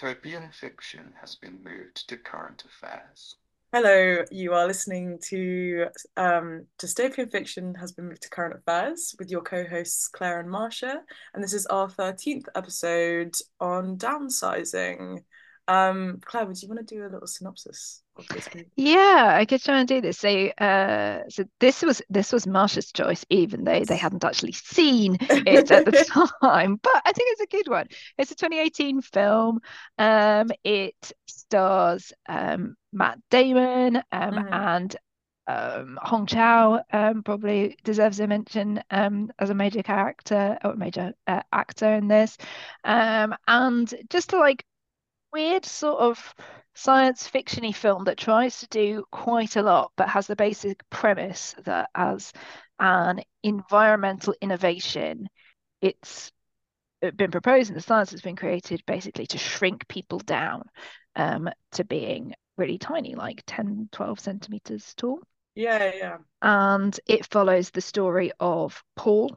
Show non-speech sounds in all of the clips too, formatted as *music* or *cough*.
dystopian fiction has been moved to current affairs. Hello, you are listening to um, Dystopian Fiction has been moved to current affairs with your co-hosts Clare and Masha, and this is our 13th episode on downsizing. Um, Clare, would you want to do a little synopsis of this movie? Yeah, I could try and do this. So, uh, so this was this was Masha's choice, even though they hadn't actually seen it at the *laughs* time. But I think it's a good one. It's a 2018 film. Um, it stars um, Matt Damon um, mm-hmm. and um, Hong Chau um, probably deserves a mention um, as a major character or major uh, actor in this. Um, and just to like weird sort of science fictiony film that tries to do quite a lot but has the basic premise that as an environmental innovation it's been proposed and the science has been created basically to shrink people down um, to being really tiny like 10 12 centimeters tall. Yeah yeah. And it follows the story of paul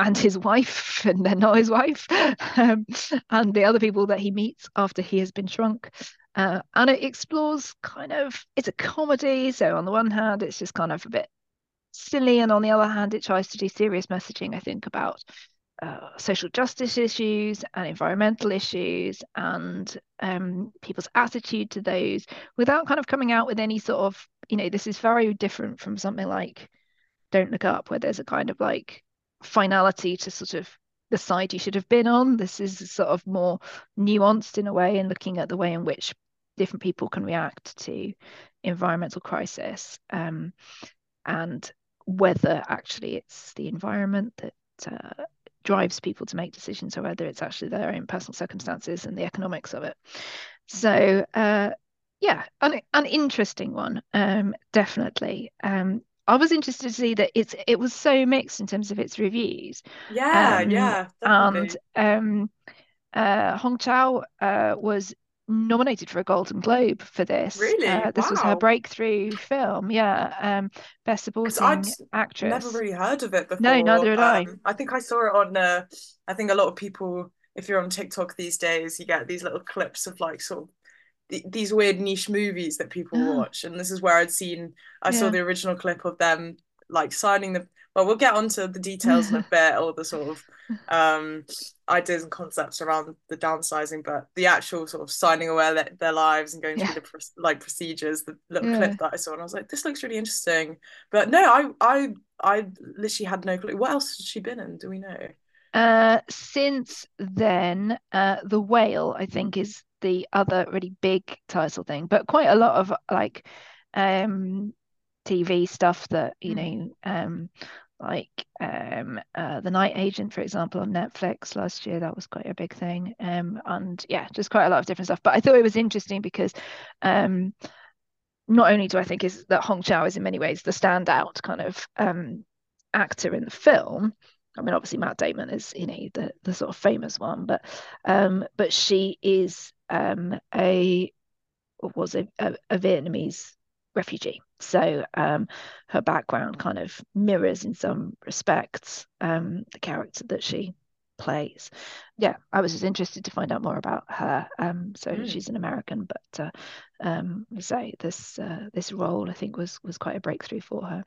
and his wife, *laughs* and then not his wife, *laughs* um, and the other people that he meets after he has been shrunk. Uh, and it explores kind of it's a comedy, so on the one hand, it's just kind of a bit silly, and on the other hand, it tries to do serious messaging. I think about uh, social justice issues and environmental issues and um, people's attitude to those without kind of coming out with any sort of you know this is very different from something like don't look up where there's a kind of like finality to sort of the side you should have been on. This is sort of more nuanced in a way and looking at the way in which different people can react to environmental crisis um, and whether actually it's the environment that uh, drives people to make decisions or whether it's actually their own personal circumstances and the economics of it. So uh, yeah, an, an interesting one, um, definitely. Um, I was interested to see that it's it was so mixed in terms of its reviews. Yeah, um, yeah, definitely. and um, uh, Hong Chau uh, was nominated for a Golden Globe for this. Really, uh, this wow. was her breakthrough film. Yeah, um, best supporting actress. I'd actress. Never really heard of it before. No, neither had I. Um, I think I saw it on. Uh, I think a lot of people, if you're on TikTok these days, you get these little clips of like sort of these weird niche movies that people oh. watch and this is where i'd seen i yeah. saw the original clip of them like signing the well we'll get onto the details in a *laughs* bit or the sort of um ideas and concepts around the downsizing but the actual sort of signing away their, their lives and going yeah. through the like procedures the little yeah. clip that i saw and i was like this looks really interesting but no i i i literally had no clue what else has she been in do we know uh since then uh the whale i think is the other really big title thing, but quite a lot of like um TV stuff that you mm. know um like um uh, the night agent for example on netflix last year that was quite a big thing um and yeah just quite a lot of different stuff but i thought it was interesting because um not only do i think is that hong chau is in many ways the standout kind of um actor in the film I mean, obviously Matt Damon is, you know, the the sort of famous one, but um, but she is um a was a, a, a Vietnamese refugee. So um, her background kind of mirrors in some respects um, the character that she plays. Yeah, I was just interested to find out more about her. Um, so mm. she's an American, but uh, um, say this uh, this role I think was was quite a breakthrough for her.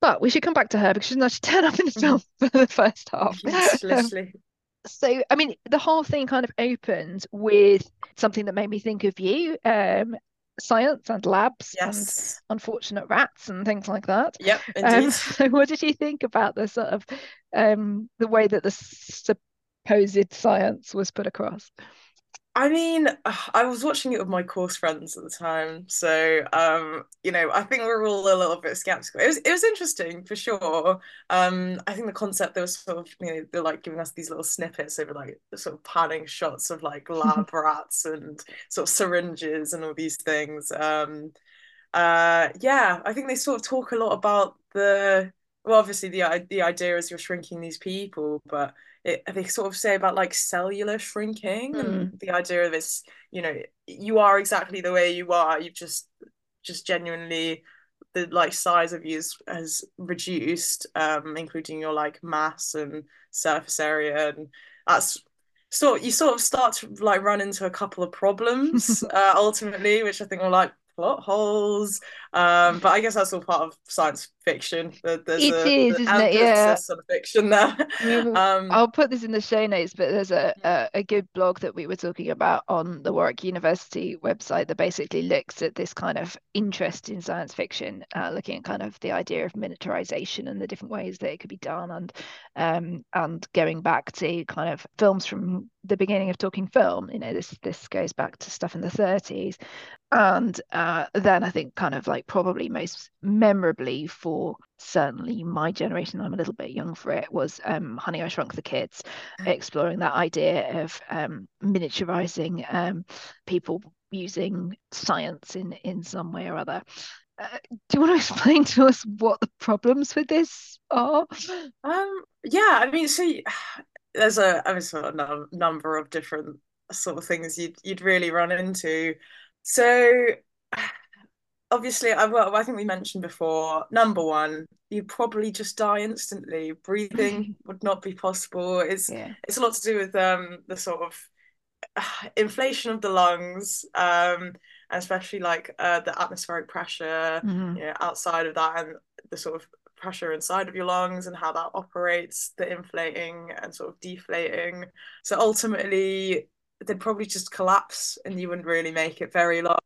But we should come back to her because she doesn't actually turn up in the film mm. *laughs* for the first half. Yes, so I mean, the whole thing kind of opened with something that made me think of you. Um, science and labs yes. and unfortunate rats and things like that. Yep. Um, *laughs* so what did you think about the sort of um, the way that the supposed science was put across? I mean, I was watching it with my course friends at the time, so um, you know, I think we are all a little bit skeptical. It was it was interesting for sure. Um, I think the concept there was sort of you know they're like giving us these little snippets over like sort of panning shots of like *laughs* lab rats and sort of syringes and all these things. Um, uh, yeah, I think they sort of talk a lot about the well, obviously the the idea is you're shrinking these people, but it, they sort of say about like cellular shrinking mm. and hmm. the idea of this you know you are exactly the way you are you've just just genuinely the like size of you is, has reduced um including your like mass and surface area and that's sort you sort of start to like run into a couple of problems *laughs* uh, ultimately, which I think are like plot holes. Um, but I guess that's all part of science fiction. There's it a, is, isn't it? Yeah, sort of fiction there. *laughs* um, I'll put this in the show notes, but there's a, a, a good blog that we were talking about on the Warwick University website that basically looks at this kind of interest in science fiction, uh, looking at kind of the idea of miniaturization and the different ways that it could be done, and um, and going back to kind of films from the beginning of talking film. You know, this this goes back to stuff in the 30s, and uh, then I think kind of like probably most memorably for certainly my generation, I'm a little bit young for it, was um, Honey, I Shrunk the Kids, mm. exploring that idea of um, miniaturizing um, people using science in in some way or other. Uh, do you want to *laughs* explain to us what the problems with this are? Um, yeah, I mean, so *sighs* there's a, I mean, sort of number of different sort of things you'd you'd really run into. So *sighs* obviously, I well, I think we mentioned before. Number one, you probably just die instantly. Breathing *laughs* would not be possible. It's yeah. it's a lot to do with um the sort of uh, *sighs* inflation of the lungs, um, and especially like uh, the atmospheric pressure, mm-hmm. you know, outside of that, and the sort of pressure inside of your lungs and how that operates, the inflating and sort of deflating. So ultimately, they'd probably just collapse and you wouldn't really make it very long.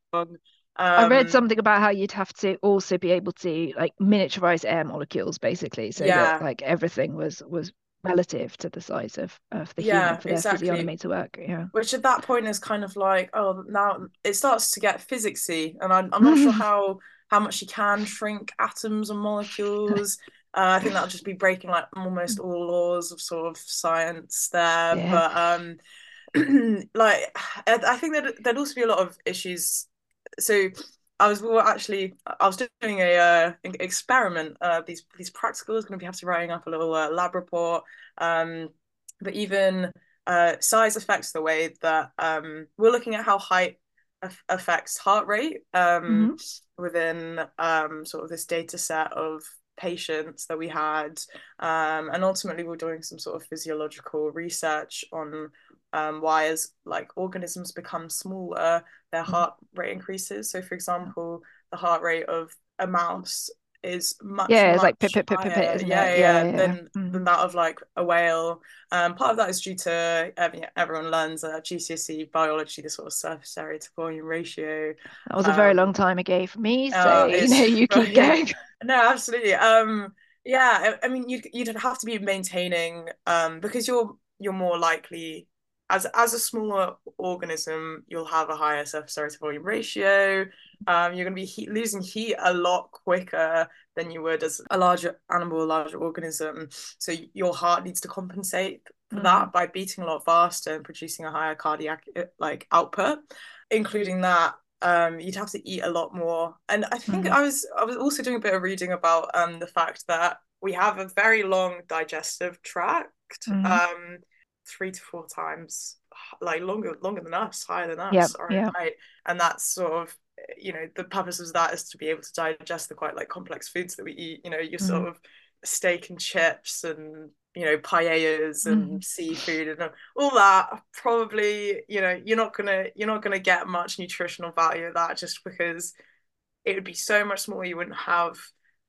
Um, I read um, something about how you'd have to also be able to like miniaturize air molecules, basically, so yeah. that like everything was was relative to the size of of the yeah, human for their exactly. physiognomy to work. Yeah, which at that point is kind of like, oh, now it starts to get physicsy, and I'm I'm not sure *laughs* how how much you can shrink atoms and molecules. Uh, I think that'll just be breaking like almost all laws of sort of science there. Yeah. But um, *clears throat* like I think that there'd also be a lot of issues. So I was well, actually I was doing a uh, experiment. Uh, these these practicals going to be have to writing up a little uh, lab report. Um, but even uh, size affects the way that um, we're looking at how height affects heart rate um, mm-hmm. within um, sort of this data set of patients that we had um, and ultimately we're doing some sort of physiological research on um, why as like organisms become smaller their mm-hmm. heart rate increases. So for example the heart rate of a mouse is much yeah it's like pip pip pip pip, pip yeah, yeah, yeah, yeah, than, mm. than that of like a whale. Um part of that is due to um, everyone learns uh, GCSE biology the sort of surface area to volume ratio. That was um, a very long time ago for me so uh, *laughs* you know you *laughs* keep going. no absolutely. Um yeah I, I mean you'd, you'd have to be maintaining um because you're you're more likely as as a smaller organism, you'll have a higher surface area to volume ratio. Um, you're going to be heat, losing heat a lot quicker than you would as a larger animal, a larger organism. So your heart needs to compensate for mm-hmm. that by beating a lot faster and producing a higher cardiac uh, like output. Including that, um, you'd have to eat a lot more. And I think mm-hmm. I was I was also doing a bit of reading about um the fact that we have a very long digestive tract. Mm-hmm. Um, three to four times like longer longer than us higher than us yep, yep. right and that's sort of you know the purpose of that is to be able to digest the quite like complex foods that we eat you know your mm. sort of steak and chips and you know paellas and mm. seafood and all that probably you know you're not gonna you're not gonna get much nutritional value of that just because it would be so much smaller you wouldn't have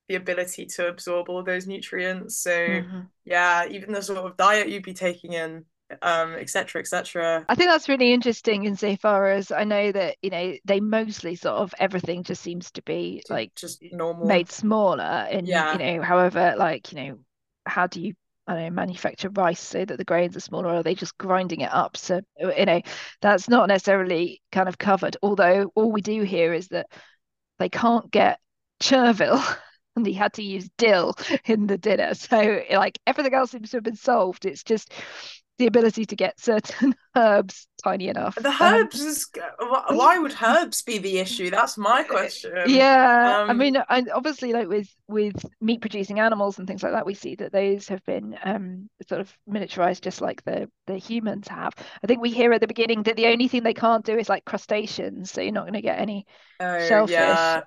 the ability to absorb all those nutrients. So mm-hmm. yeah, even the sort of diet you'd be taking in, um, etc. etc. I think that's really interesting insofar as I know that you know they mostly sort of everything just seems to be like just normal made smaller and yeah. you know however like you know how do you I don't know, manufacture rice so that the grains are smaller, or are they just grinding it up? So, you know, that's not necessarily kind of covered. Although all we do here is that they can't get chervil *laughs* *laughs* and he had to use dill *laughs* in the dinner. So like everything else seems to have been solved. It's just the ability to get certain *laughs* herbs tiny enough. The um, herbs um, is why would herbs be the issue? That's my question. Yeah, um, I mean, and obviously, like with with meat producing animals and things like that, we see that those have been um, sort of miniaturized, just like the the humans have. I think we hear at the beginning that the only thing they can't do is like crustaceans, so you're not going to get any oh, shellfish. Yeah.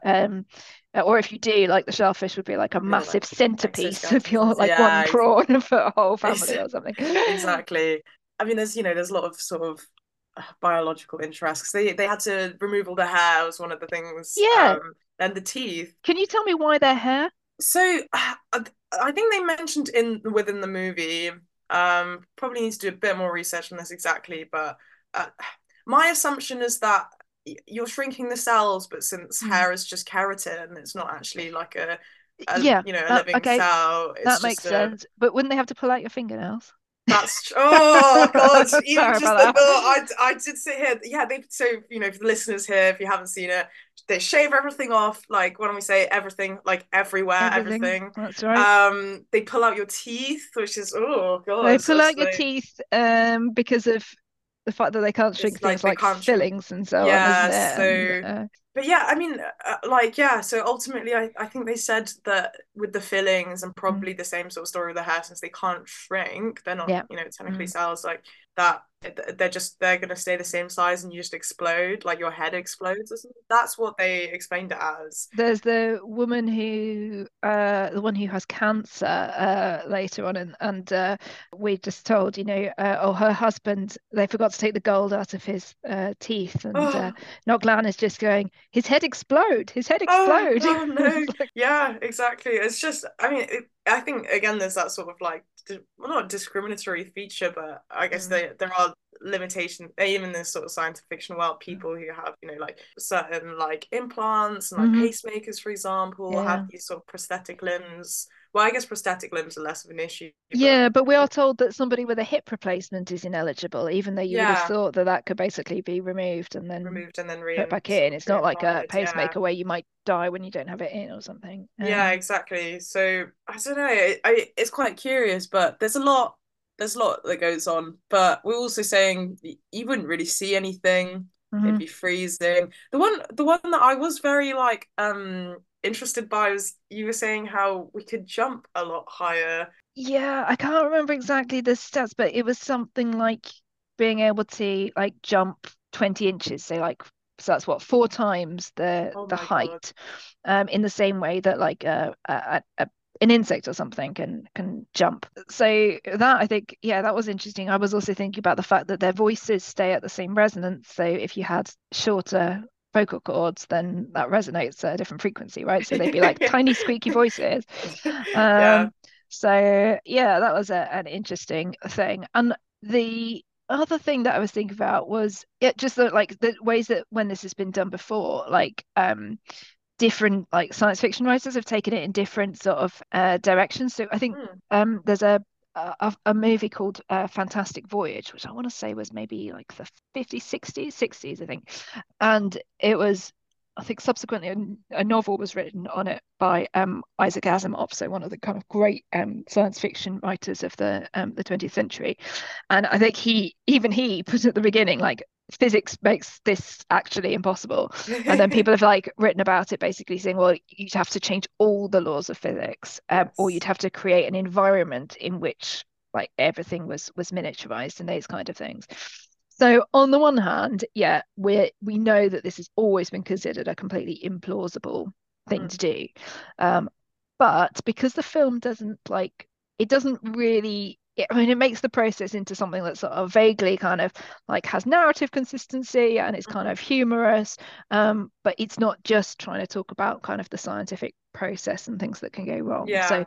Um, or if you do, like the shellfish would be like a massive like centerpiece of your like yeah, one prawn *laughs* for a whole family or something. Exactly. I mean, there's you know, there's a lot of sort of uh, biological interests. they they had to remove all the hair was one of the things. Yeah. Um, and the teeth. Can you tell me why their hair? So *sighs* I think they mentioned in within the movie. Um, probably need to do a bit more research on this exactly, but uh, *sighs* my assumption is that you're shrinking the cells, but since mm. hair is just keratin, it's not actually like a, a yeah, you know, a living okay. cell. It's that makes a... sense. But wouldn't they have to pull out your fingernails? That's *laughs* oh god! Even just the thought, I I did sit here. Yeah, they so you know for the listeners here, if you haven't seen it, they shave everything off. Like what do we say? Everything, like everywhere, everything. everything. That's right. Um, they pull out your teeth, which is oh god. They pull out your teeth um because of the fact that they can't shrink it's things like, like fillings shrink. and so yeah, on. Yeah, so. And, uh, but yeah, I mean, uh, like yeah. So ultimately, I, I think they said that with the fillings and mm. probably mm. the same sort of story with the hair, since they can't shrink, they're not yeah. you know technically mm. cells like that they're just they're going to stay the same size and you just explode like your head explodes or something. that's what they explained it as there's the woman who uh the one who has cancer uh later on and and uh we just told you know uh, oh her husband they forgot to take the gold out of his uh teeth and oh. uh Noglan is just going his head explode his head oh, explode oh, oh *laughs* no yeah exactly it's just i mean it, i think again there's that sort of like well, not discriminatory feature, but I guess mm. they, there are limitations even in this sort of science fiction world people who have you know like certain like implants and like mm-hmm. pacemakers for example yeah. have these sort of prosthetic limbs well i guess prosthetic limbs are less of an issue but... yeah but we are told that somebody with a hip replacement is ineligible even though you yeah. would have thought that that could basically be removed and then removed and then put back in it's not like a pacemaker yeah. where you might die when you don't have it in or something um... yeah exactly so i don't know I, I, it's quite curious but there's a lot there's a lot that goes on, but we're also saying you wouldn't really see anything. Mm-hmm. It'd be freezing. The one, the one that I was very like um interested by was you were saying how we could jump a lot higher. Yeah, I can't remember exactly the stats, but it was something like being able to like jump 20 inches, so like so that's what four times the oh the height God. um in the same way that like a, a, a an insect or something can can jump. So that i think yeah that was interesting. I was also thinking about the fact that their voices stay at the same resonance. So if you had shorter vocal cords then that resonates at a different frequency right? So they'd be like *laughs* tiny squeaky voices. Um, yeah. so yeah that was a, an interesting thing. And the other thing that i was thinking about was yeah just the, like the ways that when this has been done before like um different like science fiction writers have taken it in different sort of uh, directions. So I think mm. um, there's a, a, a movie called uh, Fantastic Voyage, which I want to say was maybe like the 50s, 60s, 60s, I think, and it was. I think subsequently a, a novel was written on it by um, Isaac Asimov, so one of the kind of great um, science fiction writers of the um, the 20th century. And I think he, even he, *laughs* put at the beginning like physics makes this actually impossible and then people *laughs* have like written about it basically saying well you'd have to change all the laws of physics um, yes. or you'd have to create an environment in which like everything was was miniaturized and those kind of things so on the one hand yeah we we know that this has always been considered a completely implausible thing mm. to do um, but because the film doesn't like it doesn't really I mean, it makes the process into something that's sort of vaguely kind of like has narrative consistency and it's kind of mm-hmm. humorous, um, but it's not just trying to talk about kind of the scientific process and things that can go wrong. Yeah. So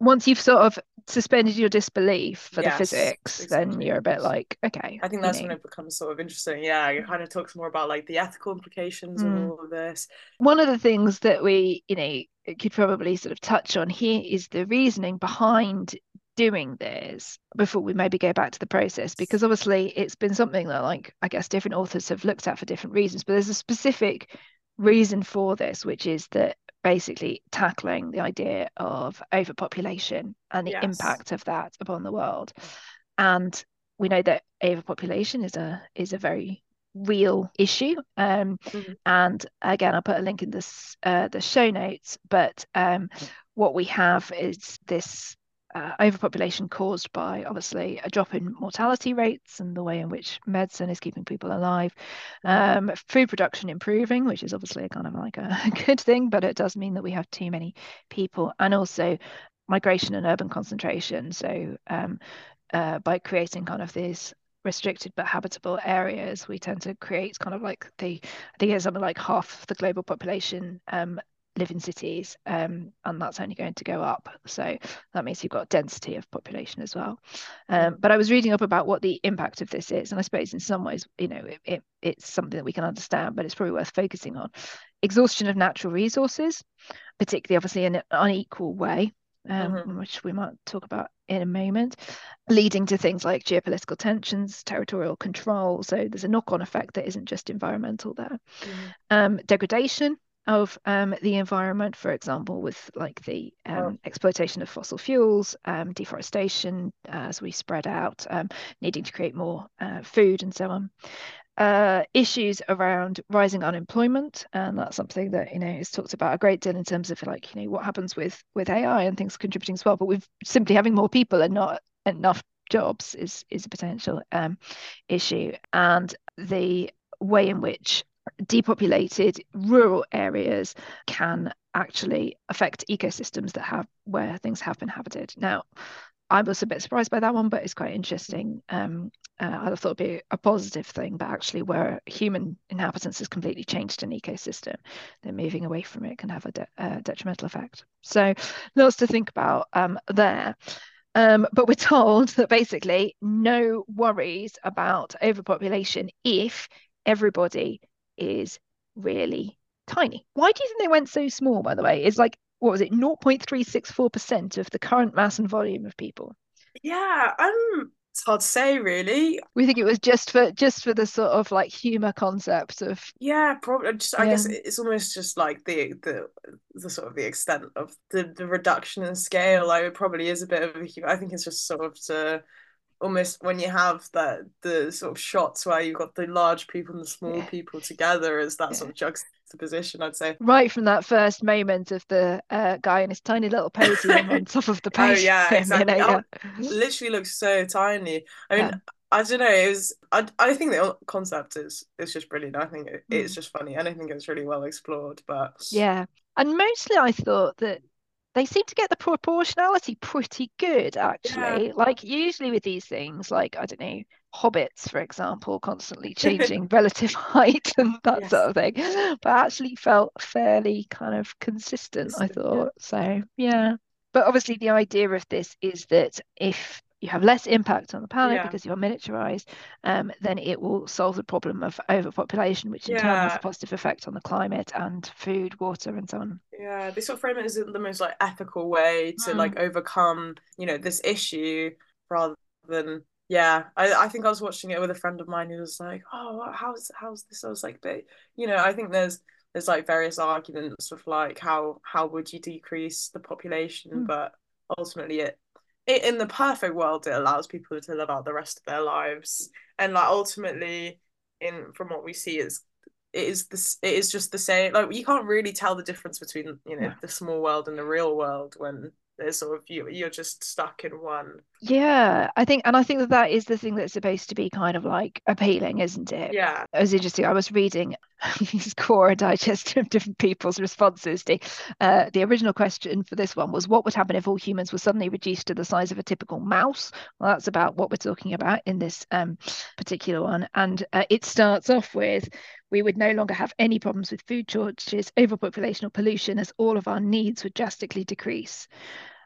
once you've sort of suspended your disbelief for yes, the physics, exactly. then you're a bit like, okay. I think that's when it becomes sort of interesting. Yeah, it kind of talks more about like the ethical implications mm. of all of this. One of the things that we, you know, could probably sort of touch on here is the reasoning behind doing this before we maybe go back to the process because obviously it's been something that like i guess different authors have looked at for different reasons but there's a specific reason for this which is that basically tackling the idea of overpopulation and the yes. impact of that upon the world and we know that overpopulation is a is a very real issue um, mm-hmm. and again i'll put a link in this uh, the show notes but um, what we have is this uh, overpopulation caused by obviously a drop in mortality rates and the way in which medicine is keeping people alive, um, food production improving, which is obviously a kind of like a *laughs* good thing, but it does mean that we have too many people, and also migration and urban concentration. So um, uh, by creating kind of these restricted but habitable areas, we tend to create kind of like the I think it's something like half the global population um, live in cities, um, and that's only going to go up. So that means you've got density of population as well. Um, but I was reading up about what the impact of this is, and I suppose in some ways, you know, it, it, it's something that we can understand, but it's probably worth focusing on. Exhaustion of natural resources, particularly obviously in an unequal way, um, mm-hmm. which we might talk about in a moment, leading to things like geopolitical tensions, territorial control. So there's a knock on effect that isn't just environmental there. Mm-hmm. Um, degradation of um, the environment, for example, with like the um, oh. exploitation of fossil fuels, um, deforestation uh, as we spread out, um, needing to create more uh, food and so on. Uh, issues around rising unemployment, and that's something that you know is talked about a great deal in terms of like you know what happens with with AI and things contributing as well. But with simply having more people and not enough jobs is is a potential um, issue, and the way in which depopulated rural areas can actually affect ecosystems that have where things have been habited. Now, I was a bit surprised by that one, but it's quite interesting. Um, uh, I thought it'd be a positive thing, but actually, where human inhabitants has completely changed an ecosystem, then moving away from it can have a, de- detrimental effect. So, lots to think about um, there. Um, but we're told that basically no worries about overpopulation if everybody is really tiny. Why do you think they went so small, by the way? It's like, what was it, 0.364% of the current mass and volume of people? Yeah, um, it's hard to say really. We think it was just for just for the sort of like humor concept of yeah, probably. Just I yeah. guess it's almost just like the the the sort of the extent of the the reduction in scale. Like it probably is a bit of a. I think it's just sort of to almost when you have that the sort of shots where you've got the large people and the small yeah. people together as that yeah. sort of juxtaposition i'd say right from that first moment of the uh, guy in his tiny little podium on top of the podium *laughs* oh yeah exactly *laughs* you know, yeah. literally looks so tiny i mean I don't know. It was. I. I think the concept is. It's just brilliant. I think it, it's mm. just funny, and I think it's really well explored. But yeah, and mostly I thought that they seem to get the proportionality pretty good actually yeah. like usually with these things like i don't know hobbits for example constantly *laughs* changing relative *laughs* height and that yes. sort of thing but actually felt fairly kind of consistent i thought yeah. so yeah but obviously the idea of this is that if you have less impact on the planet yeah. because you're miniaturized, um, then it will solve the problem of overpopulation, which in yeah. turn has a positive effect on the climate and food, water, and so on. Yeah, they sort of frame it as the most like ethical way to mm. like overcome, you know, this issue rather than yeah. I, I think I was watching it with a friend of mine who was like, Oh, how's how's this? I was like, but you know, I think there's there's like various arguments of like how how would you decrease the population, mm. but ultimately it it, in the perfect world, it allows people to live out the rest of their lives, and like ultimately, in from what we see, is it is this it is just the same. Like you can't really tell the difference between you know yeah. the small world and the real world when there's sort of you you're just stuck in one. Yeah i think and i think that that is the thing that's supposed to be kind of like appealing isn't it? Yeah. It was interesting i was reading *laughs* these Quora digest of different people's responses to uh, the original question for this one was what would happen if all humans were suddenly reduced to the size of a typical mouse? Well that's about what we're talking about in this um, particular one and uh, it starts off with we would no longer have any problems with food shortages, overpopulation, or pollution, as all of our needs would drastically decrease.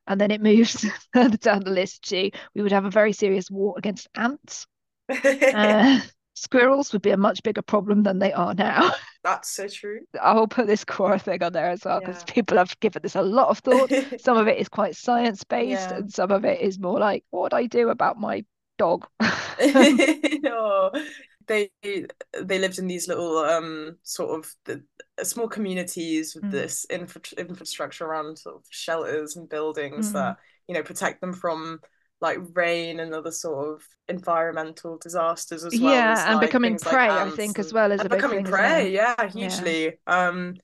And then it moves *laughs* further down the list to we would have a very serious war against ants. *laughs* uh, squirrels would be a much bigger problem than they are now. *laughs* That's so true. I'll put this Quora thing on there as well because yeah. people have given this a lot of thought. some of it is quite science based, yeah. and some of it is more like, what do I do about my dog? no, they they lived in these little um sort of the, small communities with mm. this infra- infrastructure around sort of shelters and buildings mm. that you know protect them from like rain and other sort of environmental disasters as well yeah as, and like, becoming prey like i think as well as becoming prey yeah hugely yeah. um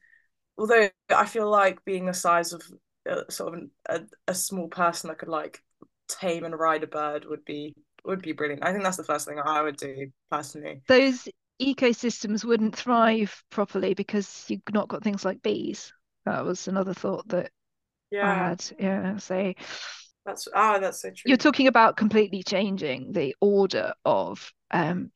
although i feel like being the size of a, sort of a, a small person that could like tame and ride a bird would be would be brilliant. I think that's the first thing I would do personally. Those ecosystems wouldn't thrive properly because you've not got things like bees. That was another thought that yeah. I had. Yeah. So That's ah, that's so true. You're talking about completely changing the order of um,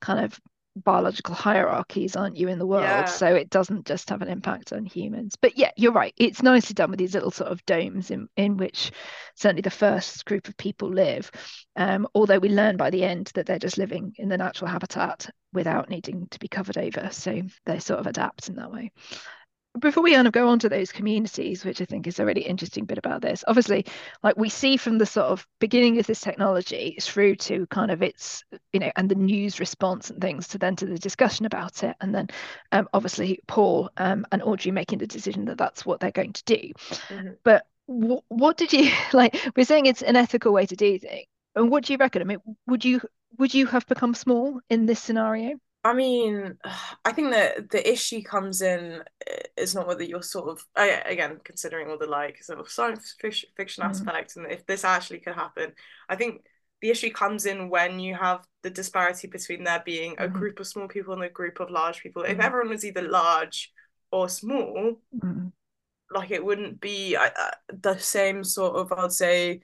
kind of biological hierarchies, aren't you, in the world? Yeah. So it doesn't just have an impact on humans. But yeah, you're right. It's nicely done with these little sort of domes in, in which certainly the first group of people live. Um, although we learn by the end that they're just living in the natural habitat without needing to be covered over. So they sort of adapt in that way before we kind of go on to those communities, which I think is a really interesting bit about this, obviously, like we see from the sort of beginning of this technology through to kind of its, you know, and the news response and things to then to the discussion about it, and then um, obviously Paul um, and Audrey making the decision that that's what they're going to do. Mm-hmm. But w- what did you *laughs* like? We're saying it's an ethical way to do things, and what do you reckon? I mean, would you would you have become small in this scenario? I mean, *sighs* I think that the issue comes in eh, is not whether you're sort of again considering all the like sort of science fiction, fiction aspect and if this actually could happen. I think the issue comes in when you have the disparity between there being a mm-hmm. group of small people and a group of large people. Mm-hmm. If everyone was either large or small, mm-hmm. like it wouldn't be uh, the same sort of I'd say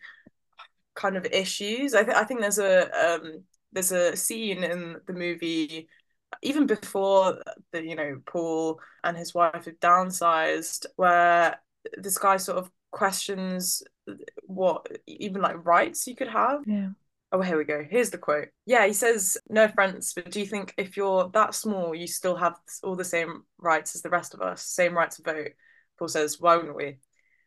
kind of issues. I, th- I think there's a um, there's a scene in the movie even before the you know Paul and his wife have downsized, where this guy sort of questions what even like rights you could have. Yeah. Oh, here we go. Here's the quote. Yeah, he says, "No offense, but do you think if you're that small, you still have all the same rights as the rest of us, same right to vote?" Paul says, "Why wouldn't we?"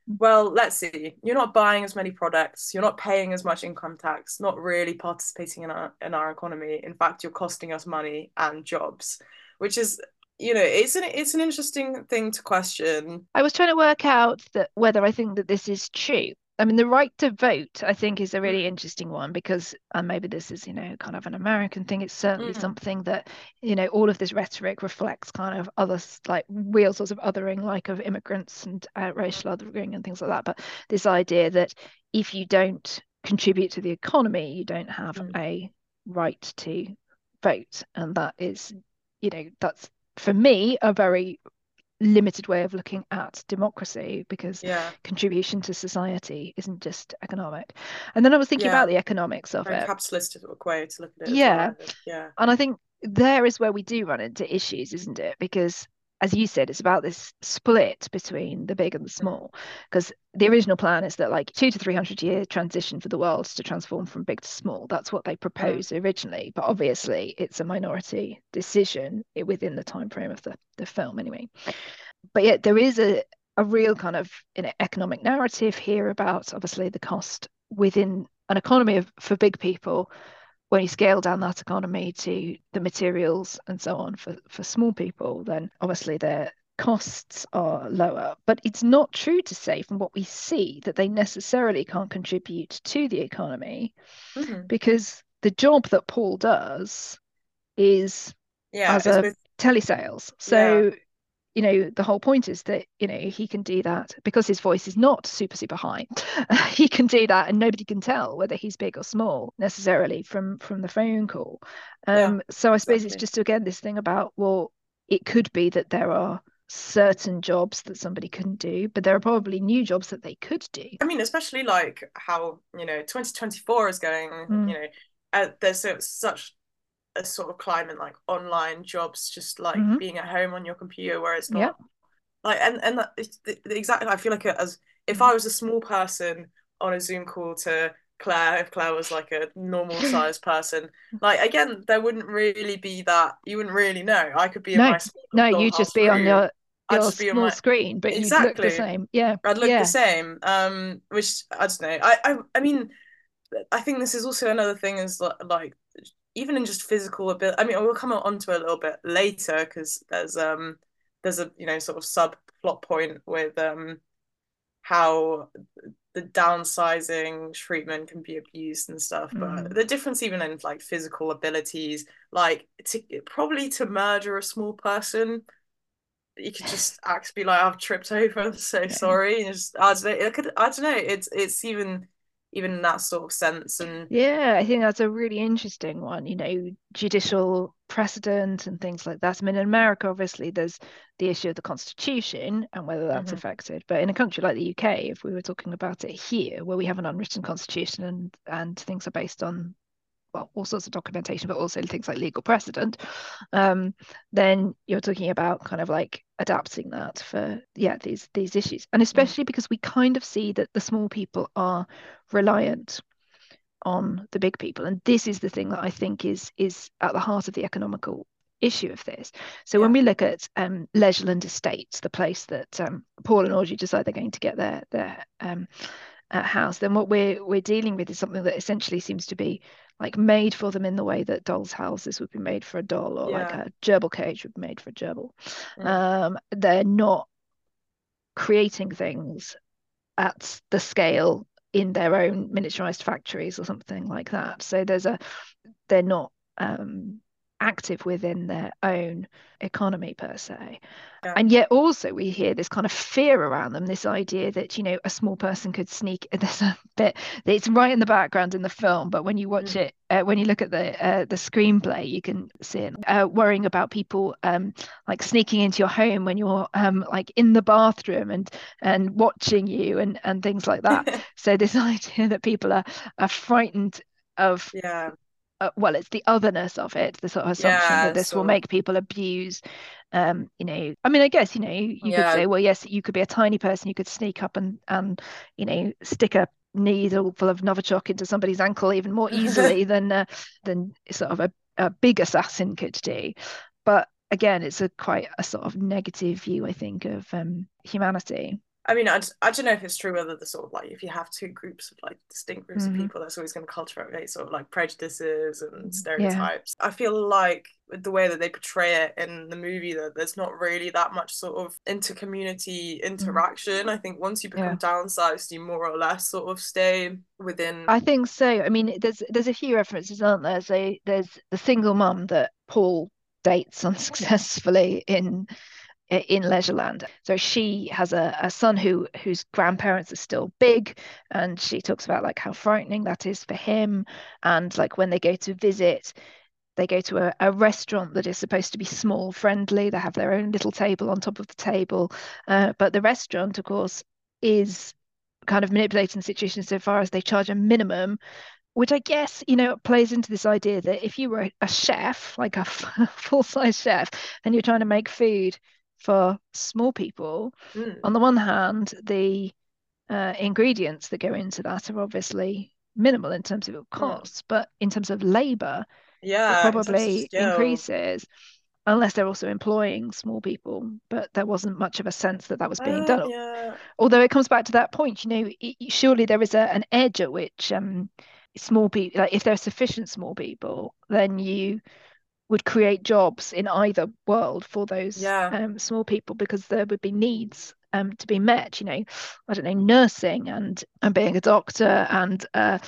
Well, let's see. You're not buying as many products. You're not paying as much income tax. Not really participating in our in our economy. In fact, you're costing us money and jobs, which is you know it's an it's an interesting thing to question. I was trying to work out that whether I think that this is true I mean, the right to vote, I think, is a really mm. interesting one because, and maybe this is, you know, kind of an American thing. It's certainly mm. something that, you know, all of this rhetoric reflects kind of other, like real sorts of othering, like of immigrants and uh, racial othering and things like that. But this idea that if you don't contribute to the economy, you don't have mm. a right to vote. And that is, you know, that's for me a very limited way of looking at democracy because yeah. contribution to society isn't just economic. And then I was thinking yeah. about the economics of Very it. Capitalist way to look at it. Yeah. Well, yeah. And I think there is where we do run into issues, isn't it? Because as you said, it's about this split between the big and the small. Because the original plan is that like two to three hundred year transition for the world to transform from big to small. That's what they mm. proposed originally. But obviously, it's a minority decision within the time frame of the, the film, anyway. But yet, there is a a real kind of you know, economic narrative here about obviously the cost within an economy of, for big people when you scale down that economy to the materials and so on for, for small people, then obviously their costs are lower. But it's not true to say, from what we see, that they necessarily can't contribute to the economy mm-hmm. because the job that Paul does is yeah, as a with... telesales. So yeah you know the whole point is that you know he can do that because his voice is not super super high *laughs* he can do that and nobody can tell whether he's big or small necessarily from from the phone call um yeah, so i suppose exactly. it's just again this thing about well it could be that there are certain jobs that somebody couldn't do but there are probably new jobs that they could do i mean especially like how you know 2024 is going mm. you know uh, there's so, such a sort of climate like online jobs just like mm-hmm. being at home on your computer where it's not yeah. like and and that, exactly I feel like as if I was a small person on a Zoom call to Clare if Clare was like a normal *laughs* sized person like again there wouldn't really be that you wouldn't really know I could be no, in my no you'd just be on your your small my... screen but exactly. you'd look the same yeah I'd look yeah. the same um which I don't know I, I I mean I think this is also another thing is like even in just physical ability. I mean, we'll come on to a little bit later because there's um there's a you know sort of subplot point with um how the downsizing treatment can be abused and stuff but mm. the difference even in like physical abilities like to probably to murder a small person you could just *laughs* act be like I've tripped over I'm so yeah. sorry and just I don't know it could I don't know it's it's even even in that sort of sense. And yeah, I think that's a really interesting one. You know, judicial precedent and things like that. I mean, in America, obviously, there's the issue of the Constitution and whether that's mm-hmm. affected. But in a country like the UK, if we were talking about it here, where we have an unwritten Constitution and and things are based on well, all sorts of documentation, but also things like legal precedent, um, then you're talking about kind of like adapting that for yeah these these issues, and mm. especially because we kind of see that the small people are reliant on the big people, and this is the thing that I think is is at the heart of the economical issue of this. So yeah. when we look at um, Leisureland Estates, the place that um, Paul and Audrey decide they're going to get their their um, uh, house, then what we're we're dealing with is something that essentially seems to be like made for them in the way that dolls' houses would be made for a doll, or yeah. like a gerbil cage would be made for a gerbil. Mm. Um, they're not creating things at the scale in their own miniaturized factories or something like that. So there's a they're not um, active within their own economy per se yeah. and yet also we hear this kind of fear around them this idea that you know a small person could sneak *laughs* there's a bit it's right in the background in the film but when you watch mm. it uh, when you look at the uh, the screenplay you can see it uh, worrying about people um like sneaking into your home when you're um like in the bathroom and and watching you and and things like that *laughs* so this *laughs* idea that people are are frightened of yeah uh, well it's the otherness of it the sort of assumption yeah, that this so... will make people abuse um you know i mean i guess you know you yeah. could say well yes you could be a tiny person you could sneak up and and you know stick a needle full of novichok into somebody's ankle even more easily *laughs* than uh, than sort of a, a big assassin could do but again it's a quite a sort of negative view i think of um humanity I mean, I, I don't know if it's true whether the sort of like if you have two groups of like distinct groups mm-hmm. of people, that's always going to cultivate sort of like prejudices and mm-hmm. stereotypes. Yeah. I feel like the way that they portray it in the movie that there's not really that much sort of inter-community interaction. Mm-hmm. I think once you become yeah. downsized, you more or less sort of stay within. I think so. I mean, there's there's a few references, aren't there? So there's the single mum that Paul dates *laughs* unsuccessfully in in Leisureland. So she has a, a son who whose grandparents are still big, and she talks about like how frightening that is for him. And like when they go to visit, they go to a, a restaurant that is supposed to be small friendly. They have their own little table on top of the table, uh, but the restaurant, of course, is kind of manipulating the situation so far as they charge a minimum which I guess you know plays into this idea that if you were a chef, like a *laughs* full size chef, and you're trying to make food for small people. Mm. On the one hand, the uh, ingredients that go into that are obviously minimal in terms of costs, mm. but in terms of labor, yeah, it probably increases unless they're also employing small people. But there wasn't much of a sense that that was being uh, done. Yeah. Although it comes back to that point, you know, it, surely there is a, an edge at which um, small people, like if there are sufficient small people, then you would create jobs in either world for those yeah. um, small people because there would be needs um, to be met. You know, I don't know, nursing and and being a doctor and uh,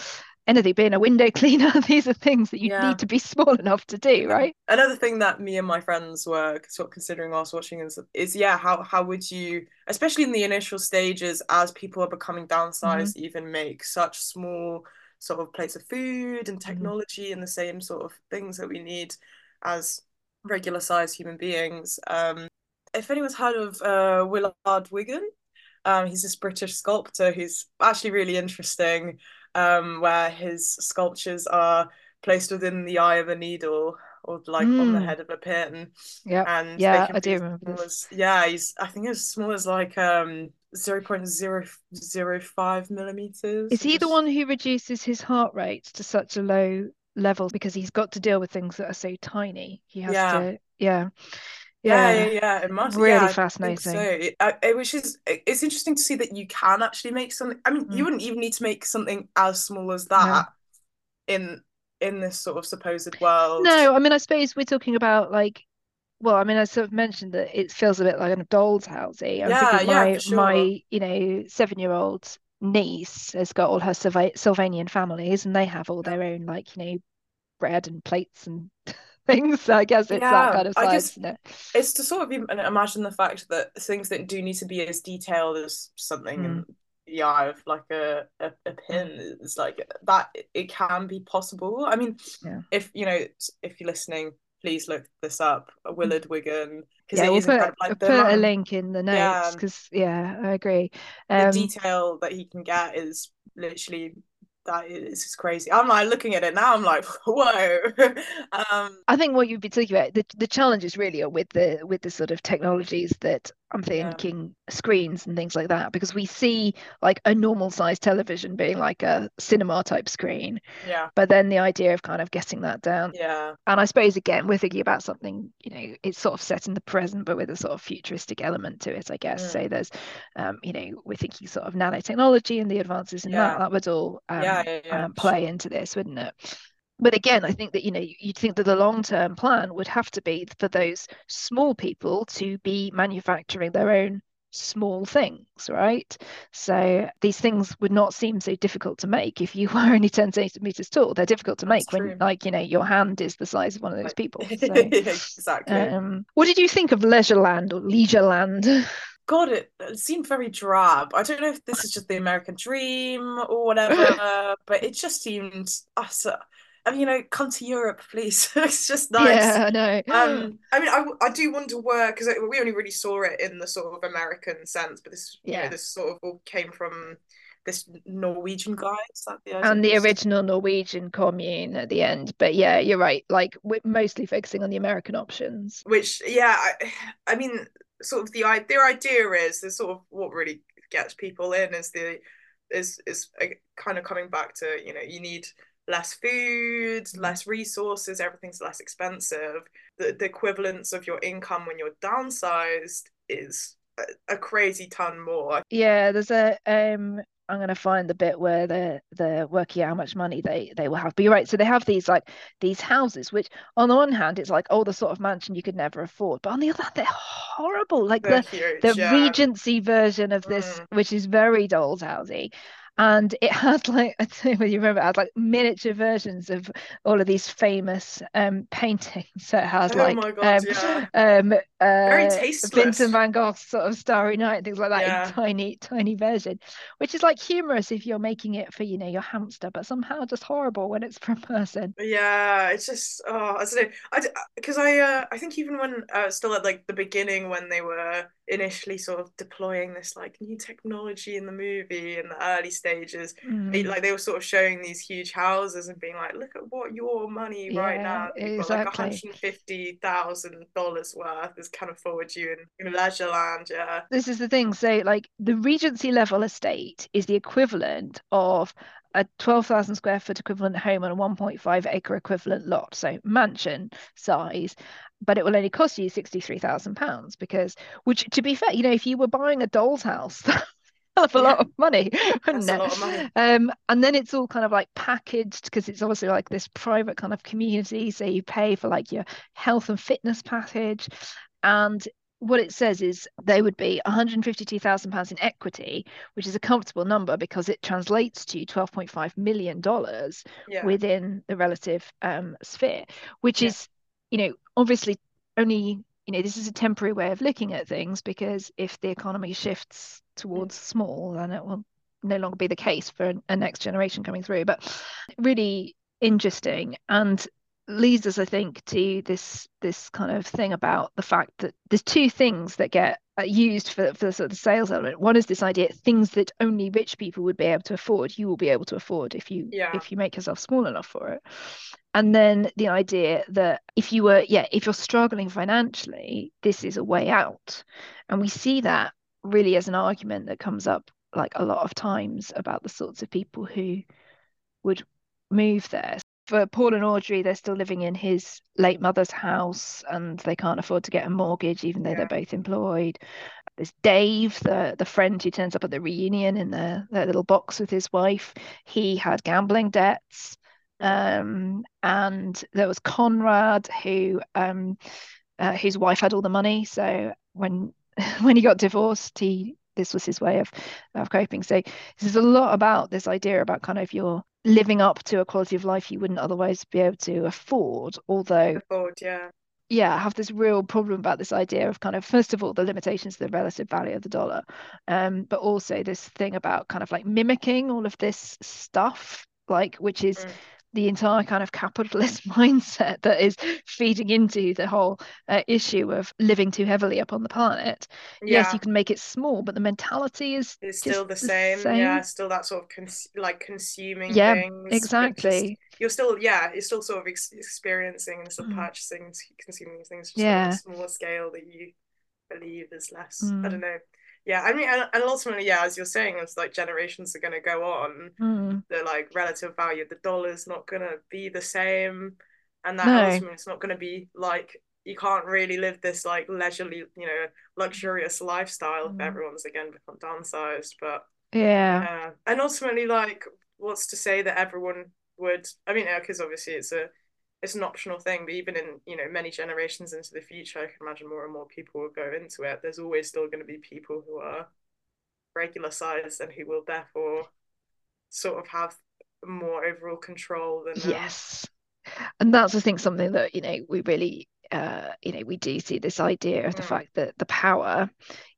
anything, being a window *laughs* cleaner. These are things that you yeah. need to be small enough to do, right? Another thing that me and my friends were sort of considering whilst watching is, is yeah, how how would you, especially in the initial stages, as people are becoming downsized, mm-hmm. even make such small sort of plates of food and mm-hmm. technology mm-hmm. and the same sort of things that we need as regular sized human beings. Um, if anyone's heard of uh, Willard Wigan, um, he's this British sculptor who's actually really interesting, um, where his sculptures are placed within the eye of a needle or like mm. on the hmm. head of a pin. Yeah, and yeah, I do remember. As, yeah, he's I think as small as like um 0.005 millimeters. Is he the one who reduces his heart rate to such a low level because he's got to deal with things that are so tiny. He has yeah. to, yeah. Yeah, yeah, yeah, it must really yeah, fascinating. So, it, it, which is, it's interesting to see that you can actually make something. I mean, mm. you wouldn't even need to make something as small as that no. in in this sort of supposed world. No, I mean, I suppose we're talking about like well, I mean, I sort of mentioned that it feels a bit like a doll's housey. I'm yeah, yeah, my, sure. my, you know, seven year old niece has got all her Sylvanian families and they have all their own like you know bread and plates and *laughs* things so I guess it's yeah, that kind of size guess, it? it's to sort of imagine the fact that things that do need to be as detailed as something mm. and the eye of like a, a, a pin. It's like that it can be possible. I mean, Yeah. if you know, if you're listening, please look this up. Willard Wigan. Because Yeah, we'll put, Like put a link in the notes because yeah, I agree. the Um, detail that he can get is literally that is just crazy. I'm like looking at it now, I'm like, *laughs* whoa. *laughs* um I think what you've been talking about, the, the challenges really are with the with the sort of technologies that I'm Yeah. thinking screens and things like that, because we see like a normal size television being like a cinema type screen, yeah, but then the idea of kind of getting that down. yeah, And I suppose again, we're thinking about something, you know, it's sort of set in the present, but with a sort of futuristic element to it, I guess. Mm. So there's, um, you know, we're thinking sort of nanotechnology and the advances in that, Yeah. that would all um, yeah, yeah, yeah. um, play into this, wouldn't it? But again, I think that you know you'd think that the long-term plan would have to be for those small people to be manufacturing their own small things, right? So these things would not seem so difficult to make if you *laughs* were only 10 centimeters tall. They're difficult to That's make when, true. like, you know, your hand is the size of one of those people. *laughs* So, exactly. um, what did you think of Leisureland or Leisureland? *laughs* God, it, it seemed very drab. I don't know if this is just the American dream or whatever, but it just seemed us. I mean, you know, come to Europe, please. *laughs* it's just nice. Yeah, I know. Um, *gasps* I mean, I, I do wonder where because we only really saw it in the sort of American sense, but this you Yeah. know this sort of all came from this Norwegian guy. Is that the and the original Norwegian commune at the end. But yeah, you're right. Like we're mostly focusing on the American options. Which, yeah, I, *sighs* I mean, sort of the their idea is the sort of what really gets people in is the is is uh, kind of coming back to you know you need less food, Mm. less resources, everything's less expensive. The the equivalence of your income when you're downsized is a, a crazy ton more. Yeah, there's a um I'm gonna find the bit where they're they're working out how much money they they will have. But you're right, so they have these like these houses, which on the one hand it's like, oh, the sort of mansion you could never afford. But on the other hand, they're horrible. Like They're the huge, the yeah. Regency version of this, Mm. which is very dolls housey. And it *laughs* has like I don't know whether you remember, it had like miniature versions of all of these famous um paintings. So it has Oh like God, um yeah. um uh tasteless. Vincent van Gogh's sort of Starry Night and things like that Yeah. in tiny, tiny version, which is like humorous if you're making it for, you know, your hamster, but somehow just horrible when it's for a person. Yeah, it's just oh, I don't know. I because I uh, I think even when uh, still at like the beginning when they were initially sort of deploying this like new technology in the movie in the early stages, Mm, like they were sort of showing these huge houses and being like, look at what your money right now. You've like exactly. hundred and fifty thousand dollars worth is kind of forward you in, in Leisureland. Yeah, This is the thing. So, like, the Regency level estate is the equivalent of a 12,000 square foot equivalent home on a 1.5 acre equivalent lot. So, mansion size, but it will only cost you 63,000 pounds because, which, to be fair, you know, if you were buying a doll's house, *laughs* that's a lot Yeah. of money, *laughs* wouldn't a it? lot of money. Um, and then it's all kind of like packaged because it's obviously like this private kind of community. So you pay for like your health and fitness package. And what it says is they would be £152,000 in equity, which is a comfortable number because it translates to $12.5 million Yeah, within the relative um, sphere, which Yeah. is, you know, obviously only, you know, this is a temporary way of looking at things because if the economy shifts towards small, then it will no longer be the case for a next generation coming through. But really interesting and leads us, I think, to this this kind of thing about the fact that there's two things that get uh, used for for the sort of sales element. One is this idea things that only rich people would be able to afford. You will be able to afford if you Yeah. if you make yourself small enough for it. And then the idea that if you were, yeah, if you're struggling financially, this is a way out. And we see that really as an argument that comes up like a lot of times about the sorts of people who would move there. For Paul and Audrey, they're still living in his late mother's house and they can't afford to get a mortgage, even though Yeah. they're both employed. There's Dave, the, the friend who turns up at the reunion in the, their little box with his wife. He had gambling debts. Um, and there was Conrad, who um, uh, whose wife had all the money. So when *laughs* when he got divorced, he this was his way of of coping. So this is a lot about this idea about kind of your living up to a quality of life you wouldn't otherwise be able to afford. Although afford. Yeah, yeah have this real problem about this idea of kind of first of all the limitations of the relative value of the dollar um but also this thing about kind of like mimicking all of this stuff like which is mm the entire kind of capitalist *laughs* mindset that is feeding into the whole uh, issue of living too heavily upon the planet. Yeah. Yes, you can make it small, but the mentality is it's still the, the same. same. Yeah, still that sort of cons- like consuming yeah, things. exactly. You're still yeah, you're still sort of ex- experiencing and still mm. purchasing, consuming things just yeah. on a smaller scale that you believe is less. Mm. I don't know yeah i mean and, and ultimately yeah as you're saying it's like generations are going to go on mm. the like relative value of the dollar is not going to be the same and that no. ultimately it's not going to be like you can't really live this like leisurely you know luxurious lifestyle mm. if everyone's again become downsized but yeah yeah and ultimately like what's to say that everyone would i mean because obviously it's a it's an optional thing but even in you know many generations into the future i can imagine more and more people will go into it. There's always still going to be people who are regular sized and who will therefore sort of have more overall control than um... yes. And that's i think something that you know we really uh you know we do see this idea of the mm. fact that the power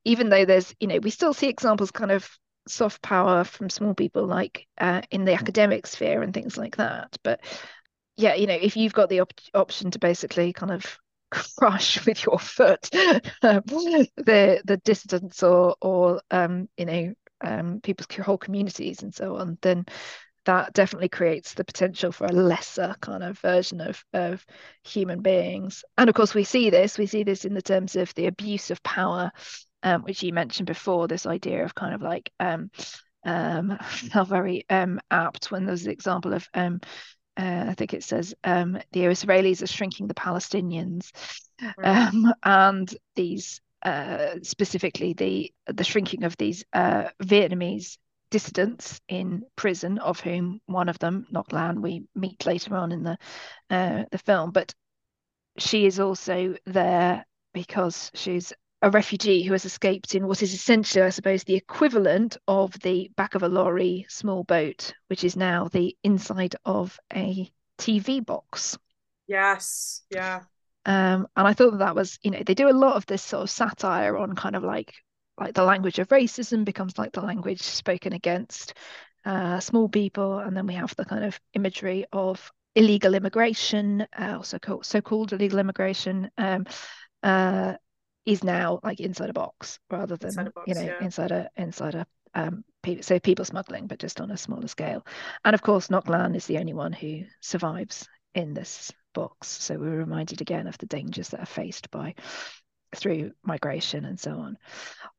even though there's you know we still see examples kind of soft power from small people like uh, in the academic sphere and things like that but yeah, you know, if you've got the op- option to basically kind of *laughs* crush with your foot um, the the dissidents or or um, you know um, people's whole communities and so on, then that definitely creates the potential for a lesser kind of version of of human beings. And of course, we see this. We see this in the terms of the abuse of power, um, which you mentioned before. This idea of kind of like um, um, *laughs* felt very um, apt when there was the example of um, uh, I think it says um, the Israelis are shrinking the Palestinians, um, and these uh, specifically the the shrinking of these uh, Vietnamese dissidents in prison, of whom one of them, Ngoc Lan, we meet later on in the uh, the film, but she is also there because she's a refugee who has escaped in what is essentially, I suppose, the equivalent of the back of a lorry small boat, which is now the inside of a TV box. Yes, yeah. Um, and I thought that, that was, you know, they do a lot of this sort of satire on kind of like like the language of racism becomes like the language spoken against uh, small people, and then we have the kind of imagery of illegal immigration, uh, also called so-called illegal immigration. Um, uh, is now like inside a box rather than box, you know yeah. inside a inside a um so people smuggling but just on a smaller scale. And of course Ngoc Lan is the only one who survives in this box. So we're reminded again of the dangers that are faced by through migration and so on.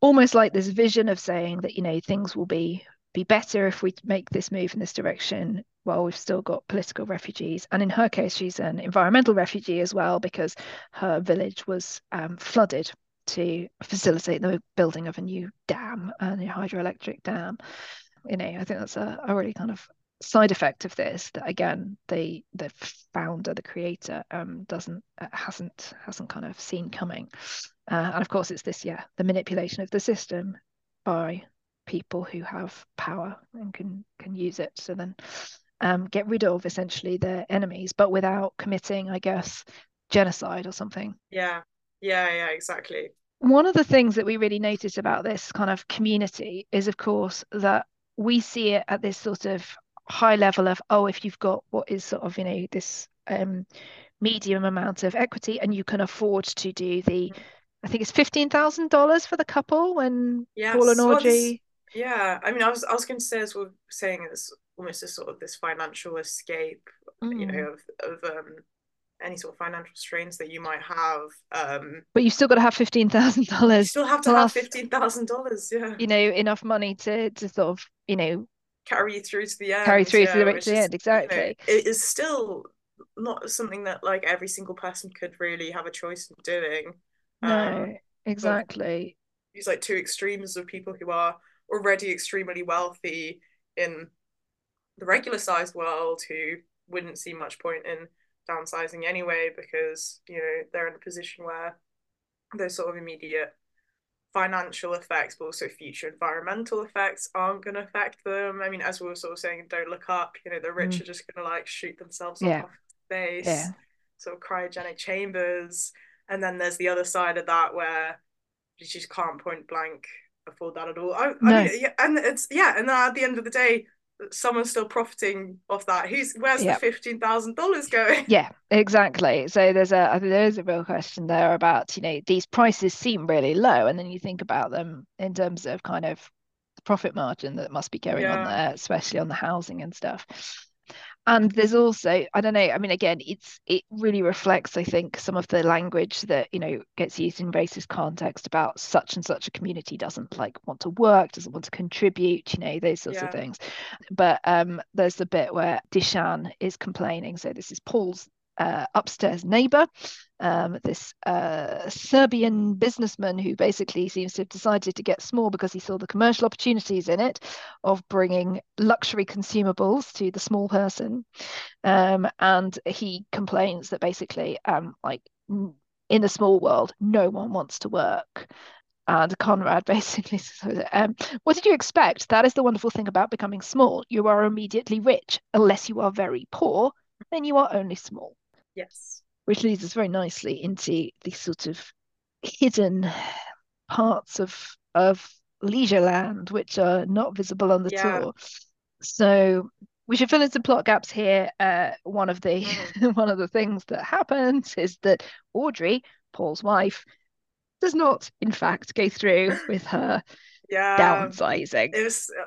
Almost like this vision of saying that you know things will be be better if we make this move in this direction well, we've still got political refugees. And in her case, she's an environmental refugee as well because her village was um, flooded to facilitate the building of a new dam, a new hydroelectric dam. You know, I think that's a, a really kind of side effect of this that again the the founder the creator um doesn't uh, hasn't hasn't kind of seen coming uh, and of course it's this yeah the manipulation of the system by people who have power and can can use it so then um, get rid of essentially their enemies, but without committing, I guess, genocide or something. Yeah, yeah, yeah, exactly. One of the things that we really notice about this kind of community is, of course, that we see it at this sort of high level of, oh, if you've got what is sort of, you know, this um, medium amount of equity and you can afford to do the, mm-hmm. I think it's fifteen thousand dollars for the couple when yes. Paul and Audrey. Well, yeah, I mean, I was I was going to say as we are saying it's almost a sort of this financial escape, mm. you know, mm. of, of um, any sort of financial strains that you might have. Um, but you've still got to have fifteen thousand dollars. Still have to plus, have fifteen thousand dollars. Yeah. You know, enough money to to sort of you know carry you through to the end. Carry through yeah, to the, to the end. Exactly. You know, it is still not something that like every single person could really have a choice in doing. No, um, exactly. These like two extremes of people who are already extremely wealthy in the regular sized world who wouldn't see much point in downsizing anyway because you know they're in a position where those sort of immediate financial effects but also future environmental effects aren't going to affect them i mean as we were sort of saying don't look up you know the rich mm. are just going to like shoot themselves yeah. off space yeah sort of cryogenic chambers, and then there's the other side of that where you just can't point blank afford that at all. I, No. I mean, yeah, and it's yeah, and then at the end of the day, someone's still profiting off that. Who's where's Yeah. the fifteen thousand dollars going? *laughs* Yeah, exactly. So there's a I think there is a real question there about, you know, these prices seem really low, and then you think about them in terms of kind of the profit margin that must be going on there, especially on the housing and stuff. And there's also, I don't know, I mean, again, it's it really reflects, I think, some of the language that, you know, gets used in racist context about such and such a community doesn't like want to work, doesn't want to contribute, you know, those sorts of things. But um, there's the bit where Dushan is complaining. So this is Paul's uh, upstairs neighbor, um, this uh, Serbian businessman who basically seems to have decided to get small because he saw the commercial opportunities in it of bringing luxury consumables to the small person. Um, and he complains that basically, um, like in the small world, no one wants to work. And Conrad *laughs* basically says, um, What did you expect? That is the wonderful thing about becoming small. You are immediately rich. Unless you are very poor, then you are only small. Yes. Which leads us very nicely into the sort of hidden parts of of Leisureland which are not visible on the Yeah. tour. So we should fill in some plot gaps here. Uh, one of the *laughs* one of the things that happens is that Audrey, Paul's wife, does not, in fact, go through with her Yeah. downsizing. It was uh,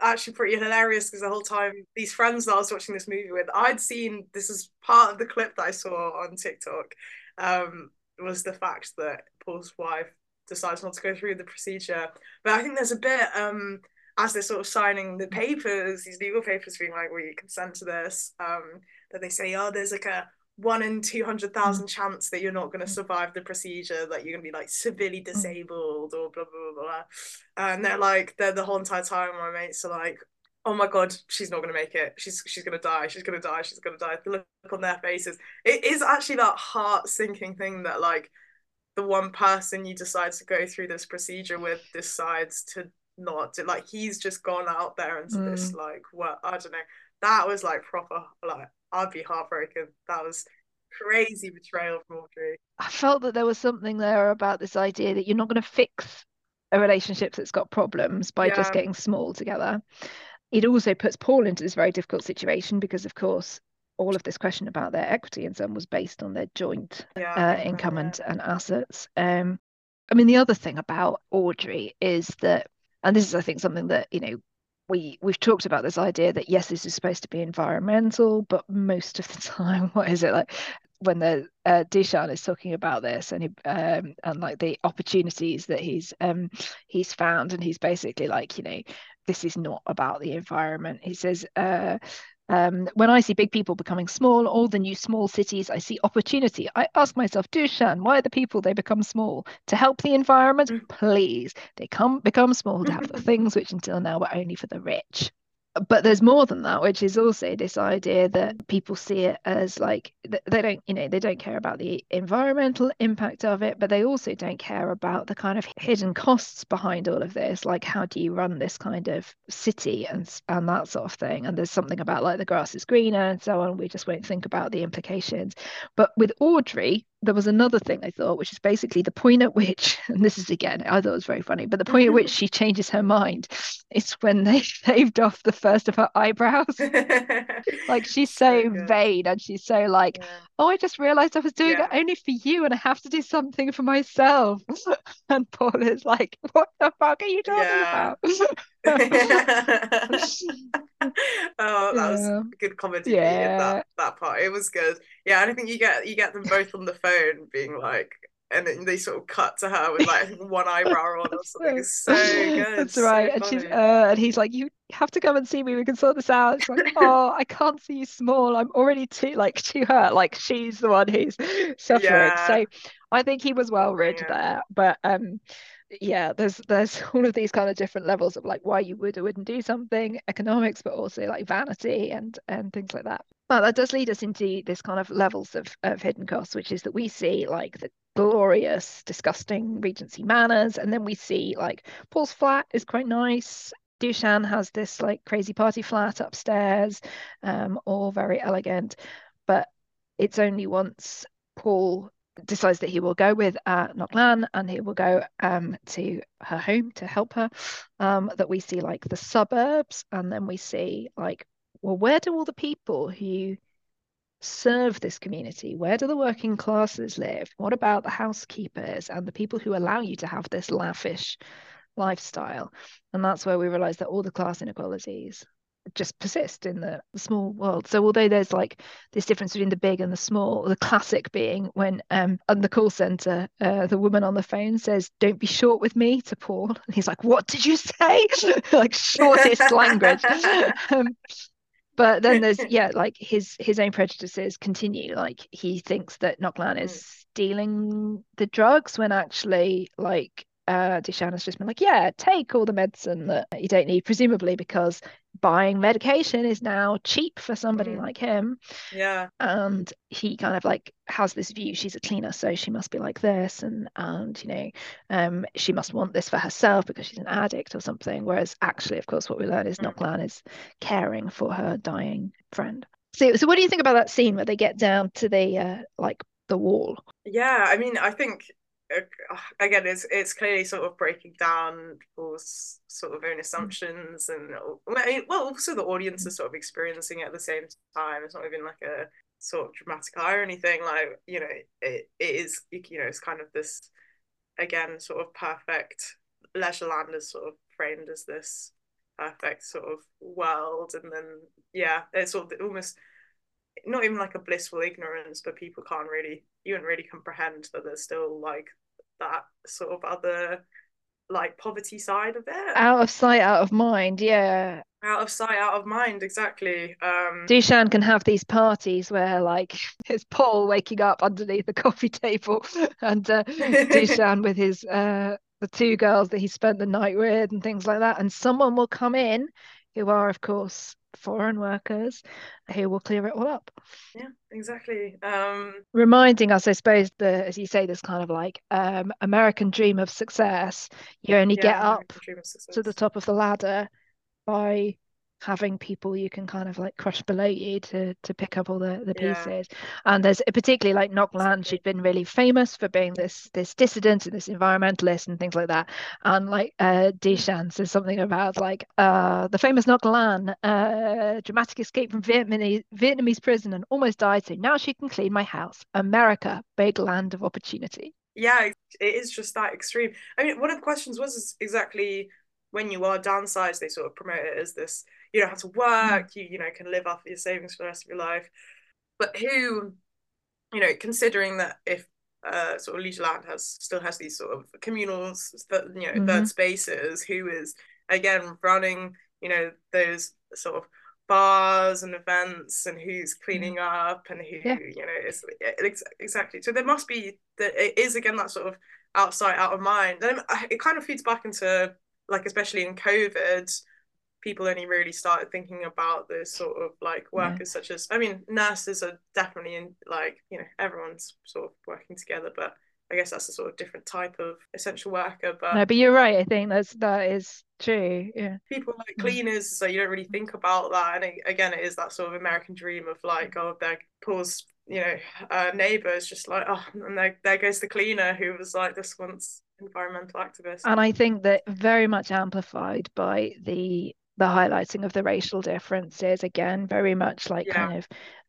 actually pretty hilarious because the whole time these friends that I was watching this movie with, I'd seen this is part of the clip that I saw on TikTok. Um, was the fact that Paul's wife decides not to go through the procedure. But I think there's a bit um as they're sort of signing the papers, these legal papers being like, "Will you consent to this?" Um, that they say, "Oh, there's like a one in two hundred thousand mm. chance that you're not going to mm. survive the procedure, that you're going to be like severely mm. disabled or blah blah blah blah." And they're like, they're the whole entire time. My mates are like, "Oh my god, she's not going to make it. She's she's going to die. She's going to die. She's going to die." The look on their faces. It is actually that heart sinking thing that like the one person you decide to go through this procedure with decides to not do. Like he's just gone out there into this like what I don't know. That was like proper like I'd be heartbroken. That was crazy betrayal from Audrey. I felt that there was something there about this idea that you're not going to fix a relationship that's got problems by just getting small together. It also puts Paul into this very difficult situation because, of course, all of this question about their equity and so on was based on their joint Yeah, uh, income and, and assets. Um, I mean, the other thing about Audrey is that, and this is, I think, something that, you know, we we've talked about this idea that yes, this is supposed to be environmental, but most of the *laughs* time, what is it like when the uh, Dushan is talking about this and he, um, and like the opportunities that he's um he's found, and he's basically like, you know, this is not about the environment. He says, uh, um, when I see big people becoming small, all the new small cities, I see opportunity. I ask myself, Dushan, why are the people they become small? To help the environment? Mm. Please. They come become small to have the things which until now were only for the rich. But there's more than that, which is also this idea that people see it as like they don't, you know, they don't care about the environmental impact of it, but they also don't care about the kind of hidden costs behind all of this. Like, how do you run this kind of city and and that sort of thing? And there's something about like the grass is greener and so on. We just won't think about the implications. But with Audrey, there was another thing I thought, which is basically the point at which, *laughs* and this is again, I thought it was very funny, but the point at which she changes her mind is when they *laughs* shaved off the first of her eyebrows. *laughs* Like she's so, good. vain and she's so like, Yeah. oh, I just realized I was doing Yeah. it only for you and I have to do something for myself. And Paul is like, what the fuck are you talking Yeah. about? *laughs* oh, that was Yeah. good comedy Yeah. that that part. It was good. Yeah, I think you get you get them both on the phone being like, and then they sort of cut to her with like one *laughs* eyebrow on or something. It's so *laughs* good. That's so right. And she's uh, and he's like, you have to come and see me. We can sort this out. It's like, oh, I can't see you small. I'm already too like too hurt. Like she's the one who's suffering. Yeah. So I think he was well read Yeah. there. But um, yeah, there's there's *laughs* all of these kind of different levels of like why you would or wouldn't do something, economics, but also like vanity and and things like that. But that does lead us into this kind of levels of of hidden costs, which is that we see like the glorious, disgusting Regency manners, and then we see like Paul's flat is quite nice. Dushan has this like crazy party flat upstairs, um, all very elegant. But it's only once Paul decides that he will go with uh, Ngoc Lan and he will go um, to her home to help her um, that we see like the suburbs and then we see like well where do all the people who serve this community where do the working classes live? What about the housekeepers and the people who allow you to have this lavish lifestyle? And that's where we realize that all the class inequalities just persist in the, small world. So although there's like this difference between the big and the small, the classic being when um on the call center, uh, the woman on the phone says, "Don't be short with me" to Paul, *laughs* and he's like, "What did you say?" *laughs* like shortest language. *laughs* Um, but then there's yeah, like his his own prejudices continue. Like he thinks that Ngoc Lan is mm. stealing the drugs when actually like uh, Dushan has just been like, yeah, take all the medicine that you don't need, presumably because buying medication is now cheap for somebody mm. like him. Yeah. And he kind of like has this view she's a cleaner, so she must be like this, and and you know, um, she must want this for herself because she's an addict or something. Whereas actually, of course, what we learn is mm. Ngoc Lan is caring for her dying friend. So, so what do you think about that scene where they get down to the uh, like the wall? Yeah, I mean, I think again it's it's clearly sort of breaking down people's sort of own mm. assumptions and well also the audience is sort of experiencing it at the same time it's not even like a sort of dramatic eye or anything like you know it, it is you know it's kind of this again sort of perfect Leisureland is sort of framed as this perfect sort of world and then yeah it's sort of almost not even like a blissful ignorance, but people can't really you don't really comprehend that there's still like that sort of other like poverty side of it. Out of sight, out of mind, yeah. Out of sight, out of mind, exactly. Um Dushan can have these parties where like *laughs* it's Paul waking up underneath the coffee table *laughs* and uh, *laughs* Dushan with his uh the two girls that he spent the night with and things like that. And someone will come in who are, of course, foreign workers who will clear it all up. Yeah, exactly. Um, Reminding us, I suppose, the as you say, this kind of like um, American dream of success. You only yeah, get up to the top of the ladder by having people you can kind of like crush below you to to pick up all the the pieces. Yeah. and there's particularly like Ngoc Lan she'd been really famous for being this this dissident and this environmentalist and things like that. And like uh Dushan says something about like uh the famous Ngoc Lan uh dramatic escape from Vietnamese Vietnamese prison and almost died so now she can clean my house. America big land of opportunity. Yeah it is just that extreme. I mean one of the questions was exactly when you are downsized they sort of promote it as this you don't have to work, you you know can live off your savings for the rest of your life. But who, you know, considering that if uh, sort of Leisureland has still has these sort of communal, you know, mm-hmm. third spaces, who is again running, you know, those sort of bars and events and who's cleaning mm-hmm. up and who yeah. you know is exactly so there must be that it is again that sort of outside out of mind and it kind of feeds back into like especially in covid people only really started thinking about the sort of like workers yeah. such as I mean nurses are definitely in like you know everyone's sort of working together but I guess that's a sort of different type of essential worker but no but you're right I think that's that is true yeah. People like cleaners so you don't really think about that and it, again it is that sort of American dream of like oh their pause you know uh, neighbors just like oh and there, there goes the cleaner who was like this once environmental activist. And I think that very much amplified by the the highlighting of the racial differences again very much like yeah. kind of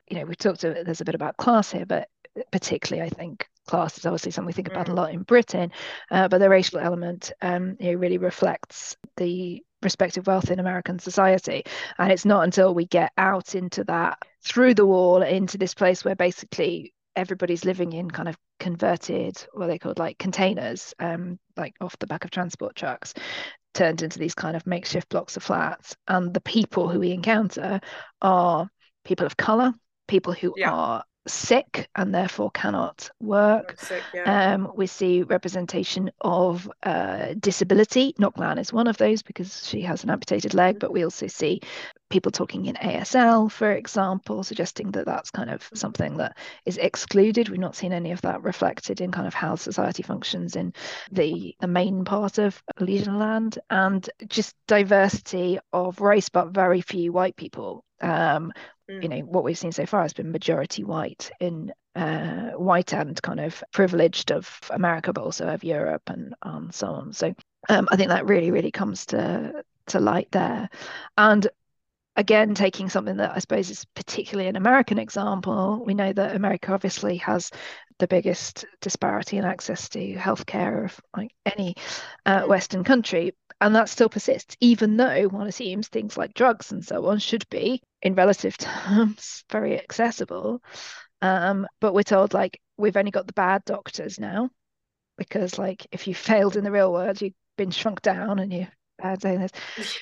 you know we've talked a, there's a bit about class here but particularly i think class is obviously something we think about a mm. lot in britain uh, but the racial element um, you know, really reflects the respective wealth in american society and it's not until we get out into that through the wall into this place where basically everybody's living in kind of converted what they called like containers um like off the back of transport trucks turned into these kind of makeshift blocks of flats. And the people who we encounter are people of color, people who yeah. are sick and therefore cannot work. Sick, yeah. um, we see representation of uh, disability. Ngoc Lan is one of those because she has an amputated leg, but we also see people talking in ASL, for example, suggesting that that's kind of something that is excluded. We've not seen any of that reflected in kind of how society functions in the the main part of Leisureland, and just diversity of race, but very few white people. Um, you know what we've seen so far has been majority white in uh, white and kind of privileged of America, but also of Europe and and so on. So um, I think that really really comes to to light there, and again taking something that I suppose is particularly an American example. We know that America obviously has the biggest disparity in access to healthcare of like any uh, Western country, and that still persists, even though one assumes things like drugs and so on should be, in relative *laughs* terms, very accessible. Um, but we're told like we've only got the bad doctors now, because like if you *laughs* failed in the real world, you've been shrunk down and you bad saying this.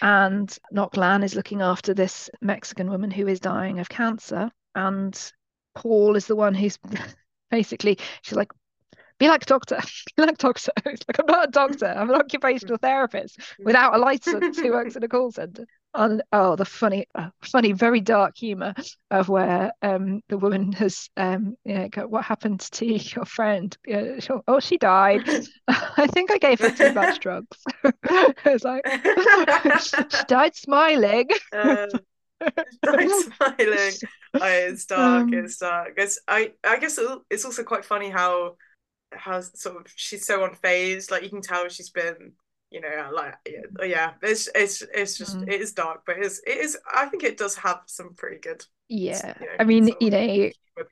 And Ngoc Lan is looking after this Mexican woman who is dying of cancer, and Paul is the one who's *laughs* basically she's like be like a doctor, *laughs* be like a doctor. *laughs* It's like I'm not a doctor. I'm an occupational therapist mm. without a license who works in a call center. And oh, the funny, uh, funny, very dark humor of where um the woman has um yeah, what happened to your friend? Yeah, she, oh, she died. *laughs* I think I gave her too much drugs. *laughs* it's like *laughs* she died smiling. Uh, died smiling. Oh, it's dark. Um, it's dark. It's I. I guess it's also quite funny how has sort of she's so unfazed like you can tell she's been you know like yeah, yeah it's it's it's just mm. it is dark but it is it is i think it does have some pretty good yeah you know, i mean you know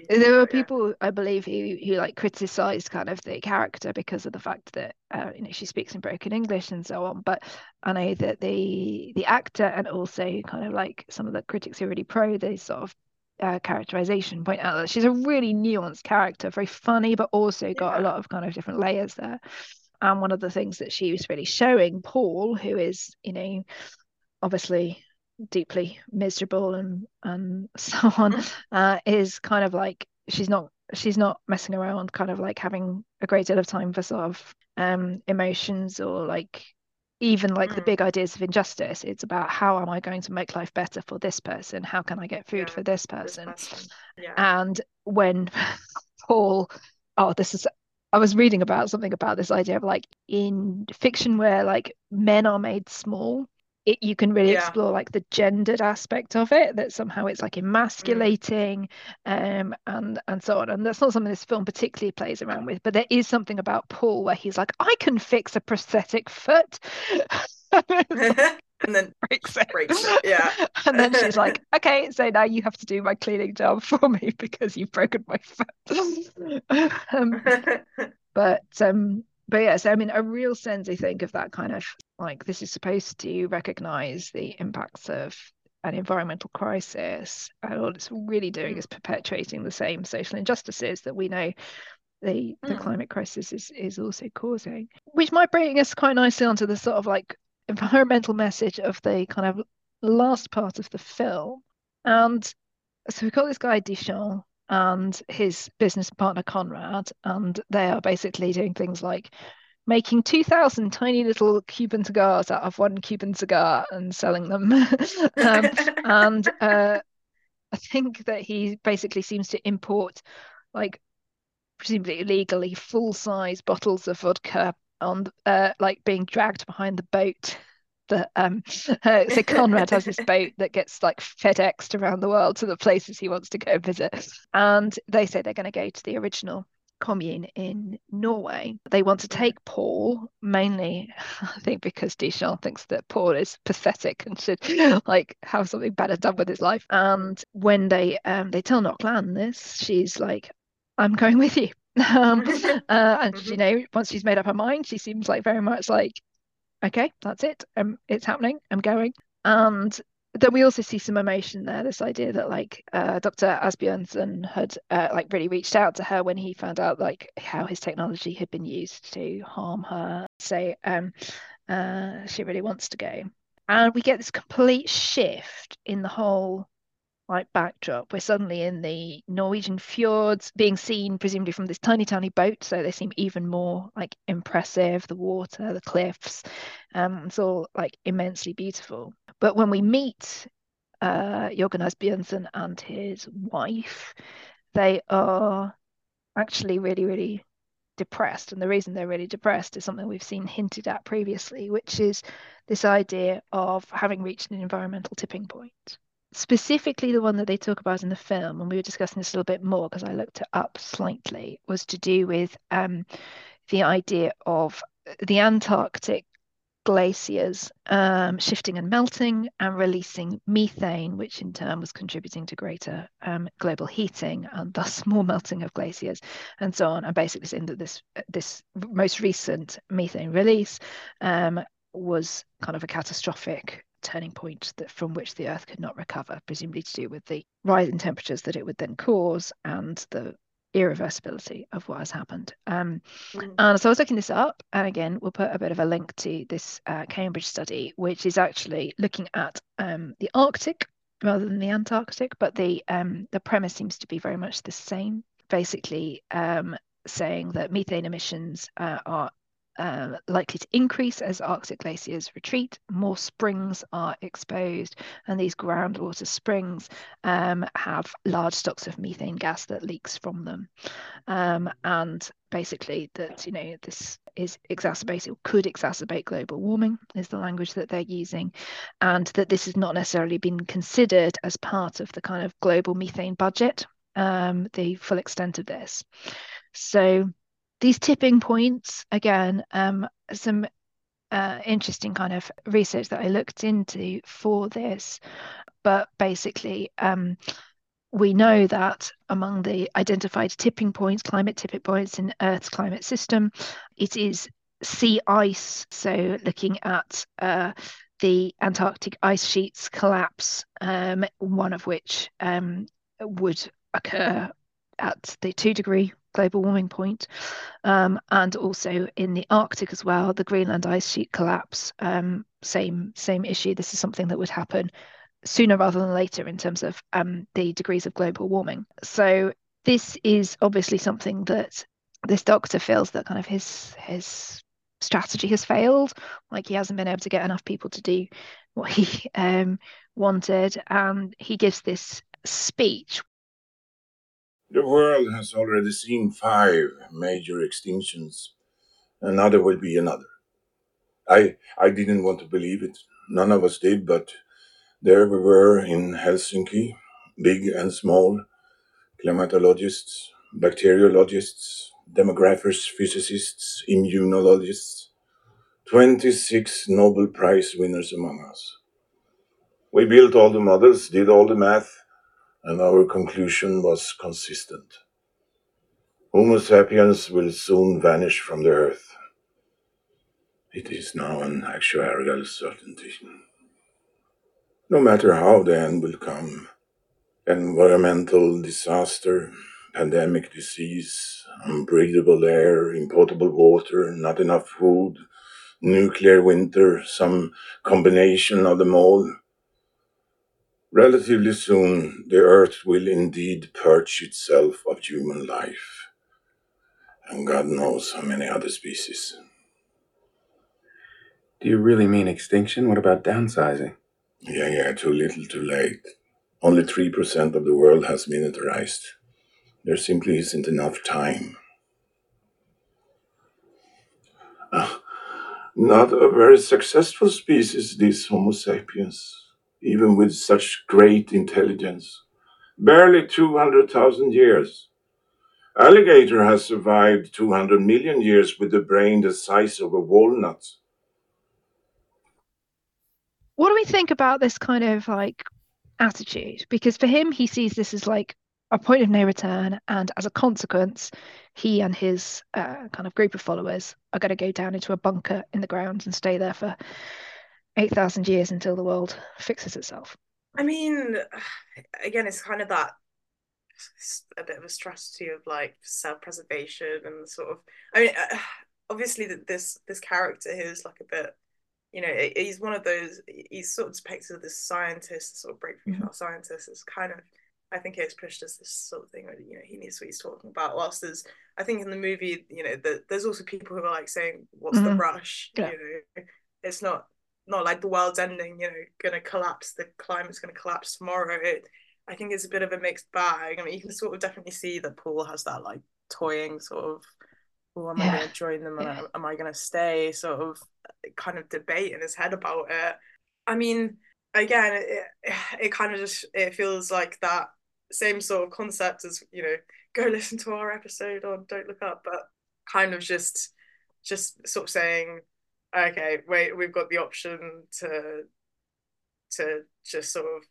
there were people yeah. i believe who who like criticized kind of the character because of the fact that uh, you know she speaks in broken english and so on but i know that the the actor and also kind of like some of the critics who are really pro these sort of uh, characterization point out that she's a really nuanced character, very funny, but also got yeah. a lot of kind of different layers there. And one of the things that she was really showing Paul, who is, you know, obviously deeply miserable and and *laughs* so on, mm-hmm. uh, is kind of like she's not she's not messing around, kind of like having a great deal of time for sort of um emotions or like even like mm. the big ideas of injustice it's about how am i going to make life better for this person how can i get food yeah, for this person, this person. Yeah. and when *laughs* paul oh this is i was reading about something about this idea of like in fiction where like men are made small it, you can really yeah. explore like the gendered aspect of it that somehow it's like emasculating mm. um and and so on and that's not something this film particularly plays around with but there is something about paul where he's like i can fix a prosthetic foot *laughs* *laughs* and then *laughs* breaks it. breaks it yeah *laughs* and then she's like *laughs* okay so now you have to do my cleaning job for me because you've broken my foot um, but um but yeah, so I mean, a real sense, I think, of that kind of like this is supposed to recognize the impacts of an environmental crisis. And all it's really doing mm. is perpetuating the same social injustices that we know the the mm. climate crisis is is also causing. Which might bring us quite nicely onto the sort of like environmental message of the kind of last part of the film. And so we've got this guy Dushan and his business partner Conrad, and they are basically doing things like making 2,000 tiny little Cuban cigars out of one Cuban cigar and selling them. *laughs* um, and *laughs* uh, I think that he basically seems to import, like, presumably illegally, full size bottles of vodka on, uh, like, being dragged behind the boat that um *laughs* uh, so Conrad has this boat that gets like FedExed around the world to the places he wants to go visit. And they say they're going to go to the original commune in Norway. They want to take Paul mainly, *laughs* I think, because Dushan thinks that Paul is pathetic and should *laughs* like have something better done with his life. And when they um they tell Ngoc Lan this, she's like, "I'm going with you." Um, *laughs* uh, and you know, once she's made up her mind, she seems like very much like okay, that's it. Um, it's happening. I'm going. And then we also see some emotion there. This idea that like uh, Dr. Asbjørnsen had uh, like really reached out to her when he found out like how his technology had been used to harm her. So um, uh, she really wants to go. And we get this complete shift in the whole like backdrop. We're suddenly in the Norwegian fjords, being seen presumably from this tiny, tiny boat, so they seem even more like impressive. The water, the cliffs, um, it's all like immensely beautiful. But when we meet uh, Jørgen Asbjørnsen and his wife, they are actually really, really depressed. And the reason they're really depressed is something we've seen hinted at previously, which is this idea of having reached an environmental tipping point specifically the one that they talk about in the film, and we were discussing this a little bit more because I looked it up slightly, was to do with um, the idea of the Antarctic glaciers um, shifting and melting and releasing methane, which in turn was contributing to greater um, global heating and thus *laughs* more melting of glaciers and so on. And basically saying that this this most recent methane release um, was kind of a catastrophic turning point that from which the Earth could not recover, presumably to do with the rise in temperatures that it would then cause and the irreversibility of what has happened. Um, mm. And so I was looking this up, and again, we'll put a bit of a link to this uh, Cambridge study, which is actually looking at um, the Arctic rather than the Antarctic, but the um, the premise seems to be very much the same. Basically, um, saying that methane emissions uh, are uh, likely to increase as Arctic glaciers retreat. More springs are exposed, and these groundwater springs um, have large stocks of methane gas that leaks from them. Um, and basically, that you know this is exacerbated could exacerbate global warming is the language that they're using, and that this has not necessarily been considered as part of the kind of global methane budget. Um, the full extent of this. So these tipping points again um, some uh, interesting kind of research that i looked into for this. But basically um, we know that among the identified tipping points climate tipping points in earth's climate system it is sea ice. So looking at uh, the antarctic ice sheets collapse um, one of which um, would occur at the two degree global warming point. Um, and also in the Arctic as well, the Greenland ice sheet collapse, um, same same issue. This is something that would happen sooner rather than later in terms of um, the degrees of global warming. So this is obviously something that this doctor feels that kind of his his strategy has failed. Like he hasn't been able to get enough people to do what he *laughs* um, wanted, and he gives this speech the world has already seen five major extinctions. Another will be another. I, I didn't want to believe it. None of us did, but there we were in Helsinki, big and small, climatologists, bacteriologists, demographers, physicists, immunologists, 26 Nobel Prize winners among us. We built all the models, did all the math, and our conclusion was consistent. Homo sapiens will soon vanish from the earth. It is now an actuarial certainty. No matter how the end will come, environmental disaster, pandemic disease, unbreathable air, impotable water, not enough food, nuclear winter, some combination of them all, Relatively soon, the earth will indeed purge itself of human life, and God knows how many other species. Do you really mean extinction? What about downsizing? Yeah, yeah, too little, too late. Only 3% of the world has miniaturized. There simply isn't enough time. Uh, not a very successful species, this Homo sapiens even with such great intelligence. Barely 200,000 years. Alligator has survived 200 million years with a brain the size of a walnut. What do we think about this kind of like attitude? Because for him, he sees this as like a point of no return, and as a consequence, he and his uh, kind of group of followers are going to go down into a bunker in the ground and stay there for 8,000 years until the world fixes itself. I mean, again, it's kind of that a bit of a strategy of like self-preservation and sort of. I mean, uh, obviously, that this this character here is like a bit, you know, he's one of those. He's sort of depicted as this scientist, sort of breakthrough mm-hmm. scientist. It's kind of, I think, it's pushed as this sort of thing where you know he knows what he's talking about. Whilst there's, I think in the movie, you know, the, there's also people who are like saying, "What's mm-hmm. the rush?" Yeah. You know, it's not not like the world's ending, you know, gonna collapse, the climate's gonna collapse tomorrow. It, I think it's a bit of a mixed bag. I mean, you can sort of definitely see that Paul has that like toying sort of, oh, am yeah. I gonna join them? Yeah. Am I gonna stay? Sort of kind of debate in his head about it. I mean, again, it, *sighs* it kind of just it feels like that same sort of concept as you know, go listen to our episode on Don't Look Up, but kind of just just sort of saying, okay, wait, we've got the option to to just sort of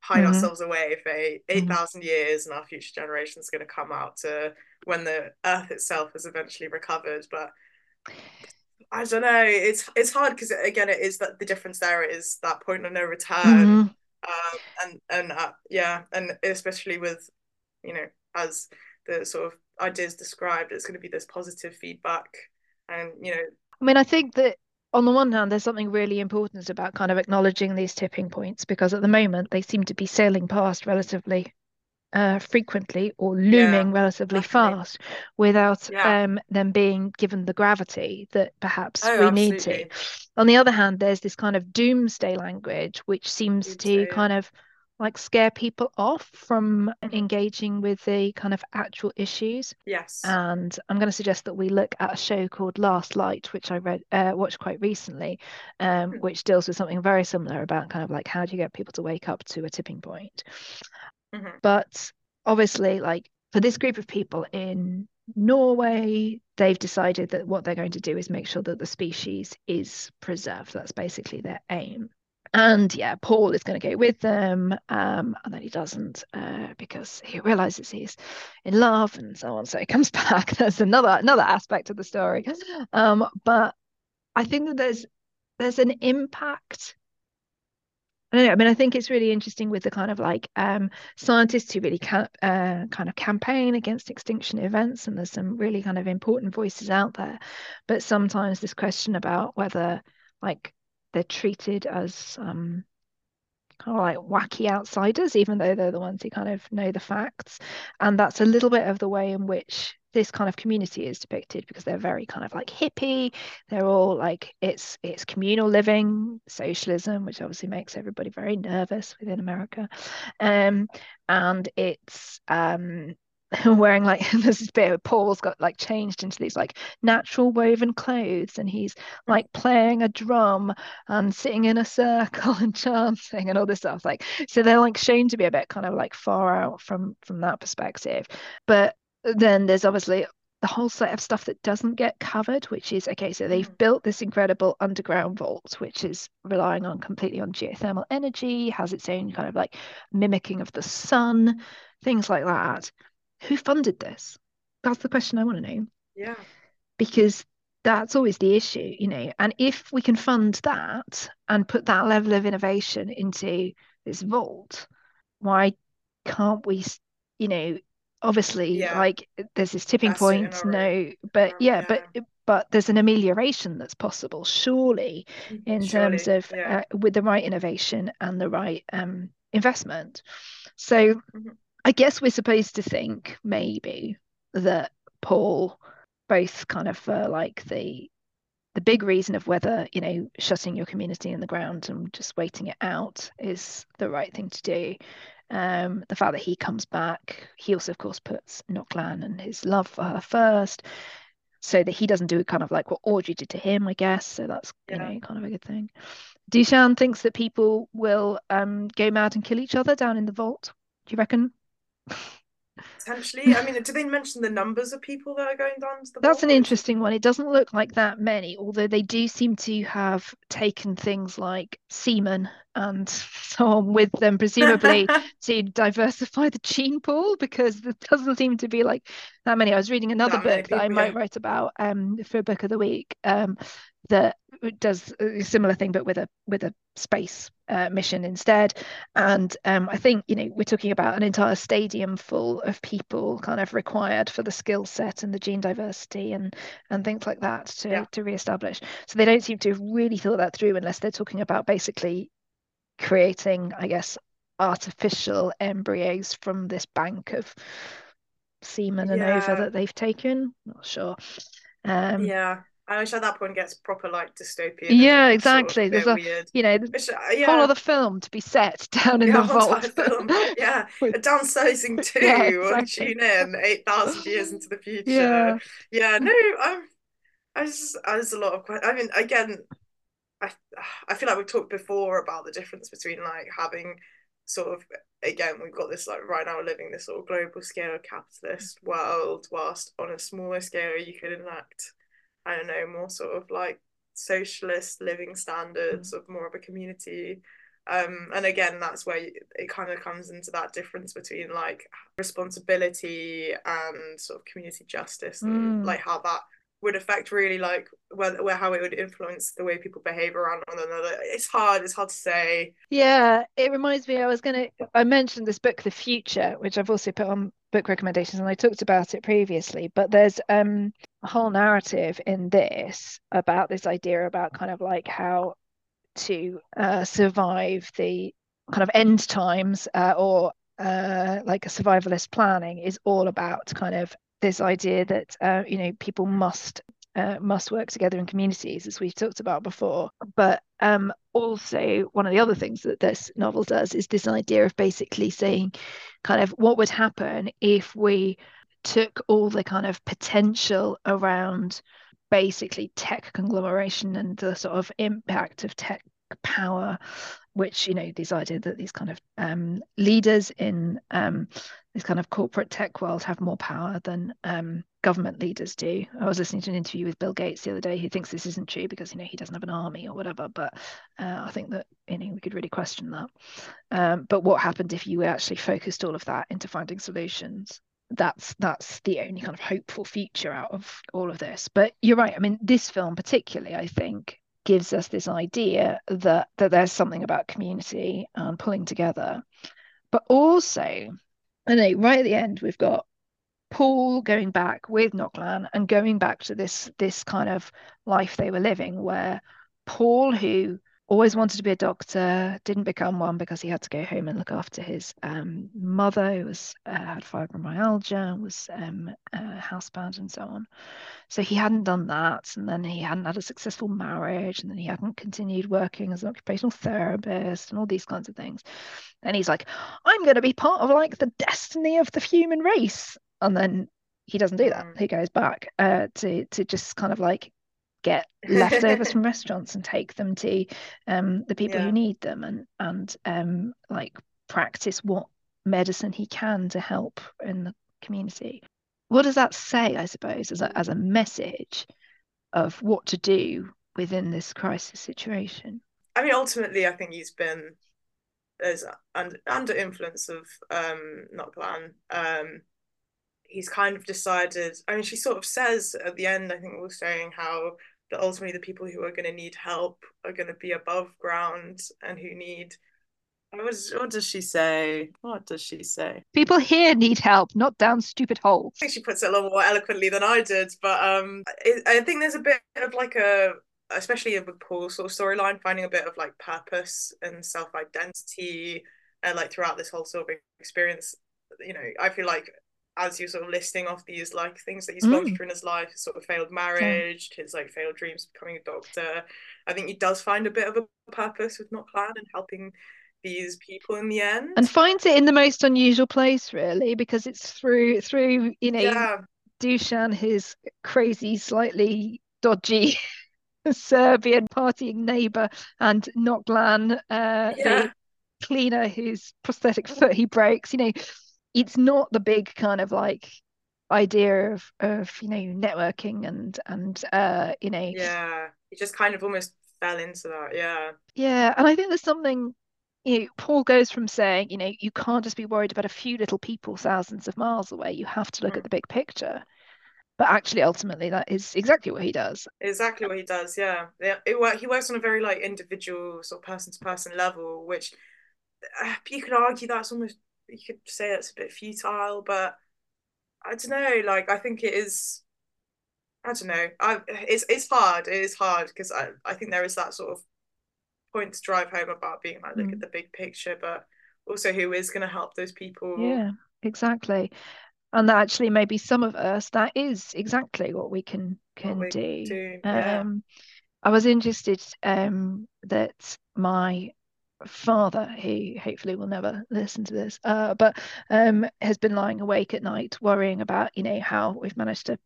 hide mm-hmm. ourselves away for 8,000 mm-hmm. years and our future generations going to come out to when the earth itself has eventually recovered but I don't know it's it's hard because again it is that the difference there is that point of no return mm-hmm. um, and and uh, yeah and especially with you know as the sort of ideas described it's going to be this positive feedback and you know I mean I think that on the one hand, there's something really important about kind of acknowledging these tipping points because at the moment they seem to be sailing past relatively uh, frequently or looming yeah, relatively definitely. fast without yeah. um, them being given the gravity that perhaps oh, we absolutely. need to. On the other hand, there's this kind of doomsday language which seems doomsday. to kind of like scare people off from mm-hmm. engaging with the kind of actual issues. Yes. And I'm going to suggest that we look at a show called Last Light, which I read uh, watched quite recently, um, mm-hmm. which deals with something very similar about kind of like how do you get people to wake up to a tipping point. Mm-hmm. But obviously, like for this group of people in Norway, they've decided that what they're going to do is make sure that the species is preserved. That's basically their aim and yeah, Paul is going to go with them, um, and then he doesn't uh, because he realizes he's in love and so on. So he comes *laughs* back. There's another another aspect of the story, um, but I think that there's there's an impact. I don't know. I mean, I think it's really interesting with the kind of like um, scientists who really ca- uh, kind of campaign against extinction events, and there's some really kind of important voices out there. But sometimes this question about whether like they're treated as um, kind of like wacky outsiders, even though they're the ones who kind of know the facts. And that's a little bit of the way in which this kind of community is depicted because they're very kind of like hippie. They're all like it's it's communal living, socialism, which obviously makes everybody very nervous within America. Um, and it's um *laughs* wearing like *laughs* this bit of Paul's got like changed into these like natural woven clothes and he's like playing a drum and sitting in a circle *laughs* and chanting and all this stuff like so they're like shown to be a bit kind of like far out from from that perspective but then there's obviously the whole set of stuff that doesn't get covered which is okay so they've mm. built this incredible underground vault which is relying on completely on geothermal energy has its own kind of like mimicking of the sun things like that who funded this? That's the question I want to know. Yeah. Because that's always the issue, you know. And if we can fund that and put that level of innovation into this vault, why can't we, you know, obviously yeah. like there's this tipping that's point, no, but yeah, yeah, but but there's an amelioration that's possible, surely, mm-hmm. in surely, terms of yeah. uh, with the right innovation and the right um, investment. So. Mm-hmm I guess we're supposed to think maybe that Paul, both kind of for like the the big reason of whether you know shutting your community in the ground and just waiting it out is the right thing to do. Um, the fact that he comes back, he also of course puts Ngoc Lan and his love for her first, so that he doesn't do kind of like what Audrey did to him, I guess. So that's you yeah. know kind of a good thing. Dushan thinks that people will um, go mad and kill each other down in the vault. Do you reckon? Potentially. I mean, do they mention the numbers of people that are going down to the That's an interesting one. It doesn't look like that many, although they do seem to have taken things like semen and *laughs* so on with them, presumably *laughs* to diversify the gene pool, because there doesn't seem to be like that many. I was reading another that book people, that I might yeah. write about um, for a book of the week um, that does a similar thing but with a with a space uh, mission instead. And um, i think you know we're talking about an entire stadium full of people kind of required for the skill set and the gene diversity and and things like that to yeah. to reestablish. So they don't seem to have really thought that through unless they're talking about basically creating i guess artificial embryos from this bank of semen and yeah. ova that they've taken. Not sure. Um, yeah I wish at that point gets proper like dystopian. Yeah, exactly. Sort of There's a weird. you know which, uh, yeah. whole other film to be set *laughs* down in yeah, the *laughs* vault. *laughs* Film. Yeah, a downsizing too. yeah, exactly. Tune in eight thousand years into the future. Yeah, yeah. No, I'm. I just there's a lot of. questions. I mean, again, I I feel like we've talked before about the difference between like having sort of again we've got this like right now living this sort of global scale capitalist world whilst on a smaller scale you could enact I don't know more sort of like socialist living standards mm. of more of a community um, and again that's where it kind of comes into that difference between like responsibility and sort of community justice and mm. like how that would affect really like where, where how it would influence the way people behave around one another it's hard it's hard to say yeah it reminds me i was gonna i mentioned this book the future which i've also put on book recommendations and i talked about it previously but there's um a whole narrative in this about this idea about kind of like how to uh, survive the kind of end times uh, or uh, like a survivalist planning is all about kind of this idea that uh, you know people must uh, must work together in communities, as we've talked about before. But um, also, one of the other things that this novel does is this idea of basically saying, kind of, what would happen if we took all the kind of potential around basically tech conglomeration and the sort of impact of tech power which you know this idea that these kind of um, leaders in um, this kind of corporate tech world have more power than um, government leaders do. I was listening to an interview with Bill Gates the other day who thinks this isn't true because you know he doesn't have an army or whatever. But uh, I think that you know we could really question that. Um, but what happened if you actually focused all of that into finding solutions? That's that's the only kind of hopeful future out of all of this. But you're right. I mean, this film particularly, I think, gives us this idea that that there's something about community and pulling together. But also I know right at the end we've got Paul going back with Ngoc Lan and going back to this this kind of life they were living where Paul who always wanted to be a doctor, didn't become one because he had to go home and look after his um, mother who was uh, had fibromyalgia, was um, uh, housebound, and so on. So he hadn't done that, and then he hadn't had a successful marriage, and then he hadn't continued working as an occupational therapist, and all these kinds of things. And he's like, "I'm going to be part of like the destiny of the human race," and then he doesn't do that. Mm. He goes back uh, to to just kind of like get leftovers from restaurants and take them to um, the people yeah. who need them and and um, like practice what medicine he can to help in the community. What does that say, I suppose, as a, as a message of what to do within this crisis situation? I mean, ultimately, I think he's been as under, under influence of um, Ngoc Lan. Um, he's kind of decided. I mean, she sort of says at the end. I think we're saying how that ultimately the people who are going to need help are going to be above ground and who need what, is, what does she say? What does she say? People here need help, not down stupid holes. I think she puts it a little more eloquently than I did, but um, it, I think there's a bit of like a, especially with Paul's sort of storyline, finding a bit of like purpose and self identity, and like throughout this whole sort of experience. You know, I feel like as you're sort of listing off these like things that he's gone mm. through in his life, his sort of failed marriage, yeah. his like failed dreams of becoming a doctor. I think he does find a bit of a purpose with Ngoc Lan and helping these people in the end. And finds it in the most unusual place, really, because it's through through, you know, yeah. Dushan, his crazy, slightly dodgy *laughs* Serbian partying neighbor, and Ngoc Lan, uh, yeah. the cleaner whose prosthetic foot he breaks, you know it's not the big kind of like idea of of you know networking and and uh you know yeah it just kind of almost fell into that yeah. Yeah and i think there's something you know paul goes from saying you know you can't just be worried about a few little people thousands of miles away you have to look mm. at the big picture. But actually ultimately that is exactly what he does. Exactly what he does yeah. Yeah it, he works on a very like individual sort of person to person level which uh, you could argue that's almost you could say it's a bit futile, but I don't know. Like I think it is. I don't know. I it's it's hard. It is hard because I I think there is that sort of point to drive home about being like look mm. at the big picture, but also who is going to help those people. Yeah, exactly. And that actually maybe some of us that is exactly what we can can we do. do. Yeah. Um, I was interested um, that my father, who hopefully will never listen to this, uh, but um, has been lying awake at night worrying about, you know, how we've managed to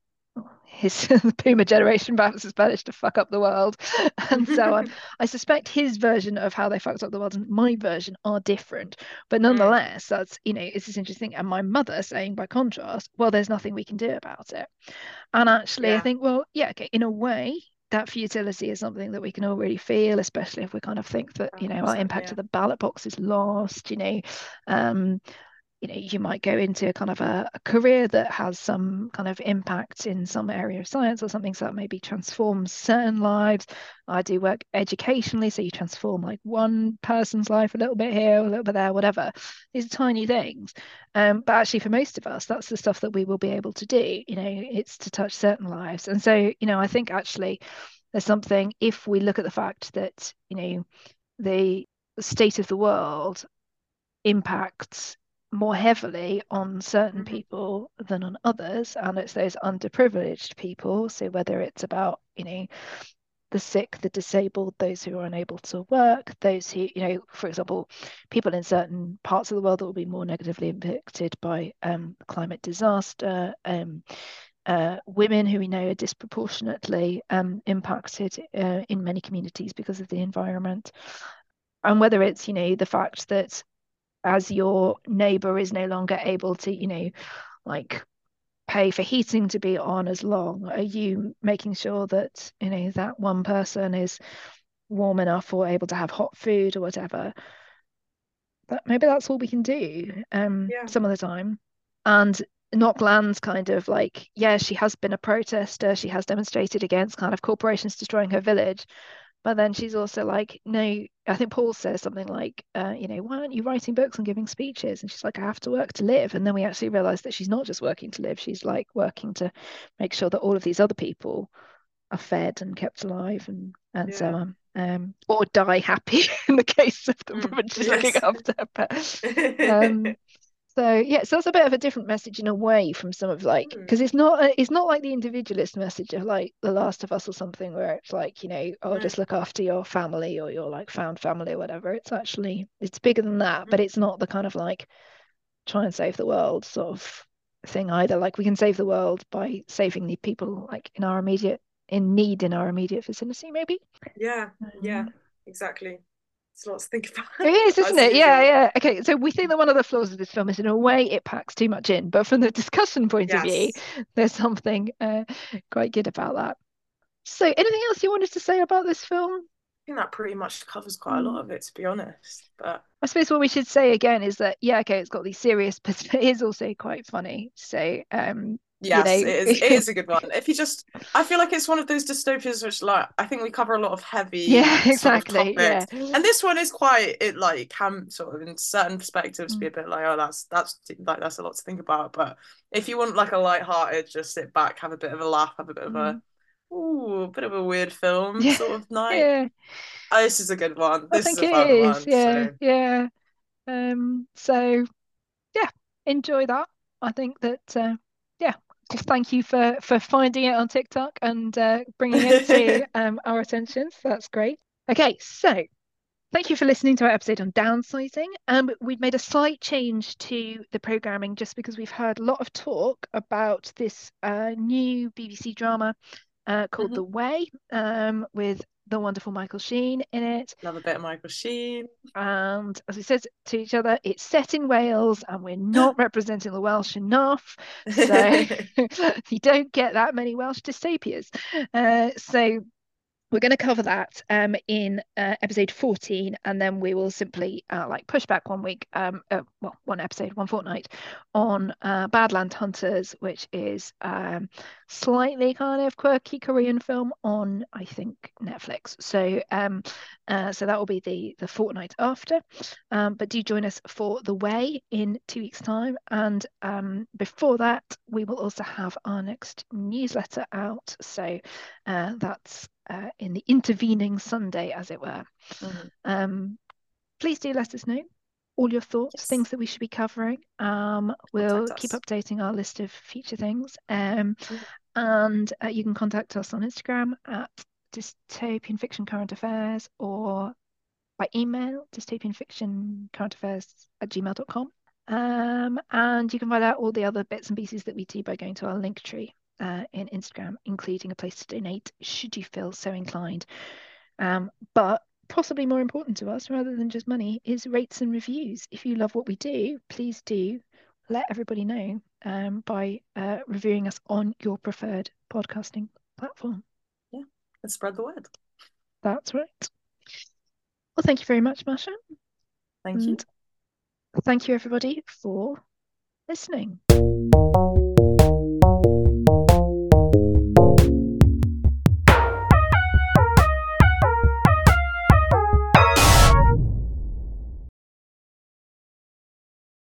his *laughs* boomer generation perhaps has managed to fuck up the world *laughs* and so on. *laughs* I suspect his version of how they fucked up the world and my version are different. But nonetheless, that's you know, it's this interesting. And my mother saying by contrast, well, there's nothing we can do about it. And actually Yeah. I think, well, yeah, okay, in a way, that futility is something that we can all really feel, especially if we kind of think that, you know, our impact yeah. of the ballot box is lost, you know. Um, you know you might go into a kind of a, a career that has some kind of impact in some area of science or something so that maybe transforms certain lives. I do work educationally so you transform like one person's life a little bit here a little bit there whatever. These are tiny things. Um, but actually for most of us that's the stuff that we will be able to do you know it's to touch certain lives. And so you know i think actually there's something if we look at the fact that you know the state of the world impacts more heavily on certain Mhm. people than on others and it's those underprivileged people so whether it's about you know the sick the disabled those who are unable to work those who you know for example people in certain parts of the world that will be more negatively impacted by um, climate disaster um, uh, women who we know are disproportionately um, impacted uh, in many communities because of the environment and whether it's you know the fact that as your neighbor is no longer able to you know like pay for heating to be on as long are you making sure that you know that one person is warm enough or able to have hot food or whatever that maybe that's all we can do um Yeah. some of the time and Ngoc Lan's kind of like yeah she has been a protester she has demonstrated against kind of corporations destroying her village but then she's also like no i think paul says something like uh, you know why aren't you writing books and giving speeches? And she's like i have to work to live. And then we actually realize that she's not just working to live she's like working to make sure that all of these other people are fed and kept alive and and so on um or die happy *laughs* in the case of the Mm, woman she's yes. looking after. But *laughs* um so yeah so that's a bit of a different message in a way from some of like Mm. because it's not a, it's not like the individualist message of like the last of us or something where it's like you know oh No. just look after your family or your like found family or whatever it's actually it's bigger than that but it's not the kind of like try and save the world sort of thing either like we can save the world by saving the people like in our immediate in need in our immediate vicinity maybe yeah, yeah, Um, exactly. It's lots to think about. It is, isn't it? Yeah, yeah. Okay, so we think that one of the flaws of this film is in a way it packs too much in, but from the *laughs* discussion point of view, there's something uh, quite good about that. So, anything else you wanted to say about this film? I think that pretty much covers quite a lot of it, to be honest. But I suppose what we should say again is that yeah, okay, it's got these serious, *laughs* but it is also quite funny. So, um, yes, know- it is. It is a good one. If you just, I feel like it's one of those dystopias which, like, I think we cover a lot of heavy, *laughs* yeah, sort of exactly. Yeah. And this one is quite it like can sort of in certain perspectives be a bit like oh that's that's like that's a lot to think about but if you want like a light-hearted just sit back have a bit of a laugh have a bit of a ooh a bit of a weird film Yeah, sort of *laughs* night yeah. oh, this is a good one I this think is a it fun is. one Yeah, so yeah. Um, so yeah, enjoy that. I think that uh, yeah, thank you for for finding it on TikTok and uh, bringing it to *laughs* um, our attention. So that's great. Okay, so thank you for listening to our episode on downsizing. Um, we've made a slight change to the programming just because we've heard a lot of talk about this uh, new BBC drama uh, called Mhm. The Way, um, with the wonderful Michael Sheen in it. love a bit of Michael Sheen And as we said to each other, it's set in Wales and we're *gasps* not representing the Welsh enough. So *laughs* *laughs* you don't get that many Welsh dystopias. Uh, so we're going to cover that um, in uh, episode 14 and then we will simply uh, like push back one week um, uh, well one episode one fortnight on uh, badland hunters which is um, slightly kind of quirky korean film on i think netflix. So um uh, so that will be the the fortnight after. Um, but do join us for the way in two weeks time. And um, before that we will also have our next newsletter out. So uh, that's uh, in the intervening Sunday, as it were. Mhm. Um, please do let us know all your thoughts, Yes. things that we should be covering. Um, we'll keep updating our list of future things. Um, Mhm. and uh, you can contact us on Instagram at dystopian fiction current affairs or by email dystopian fiction current affairs at gmail.com. Um, and you can find out all the other bits and pieces that we do by going to our link tree uh, in Instagram, including a place to donate should you feel so inclined. Um, but possibly more important to us, rather than just money, is rates and reviews. If you love what we do, please do let everybody know um, by uh, reviewing us on your preferred podcasting platform. Yeah, and spread the word. That's right. Well, thank you very much, Masha. Thank you. Thank you, everybody, for listening.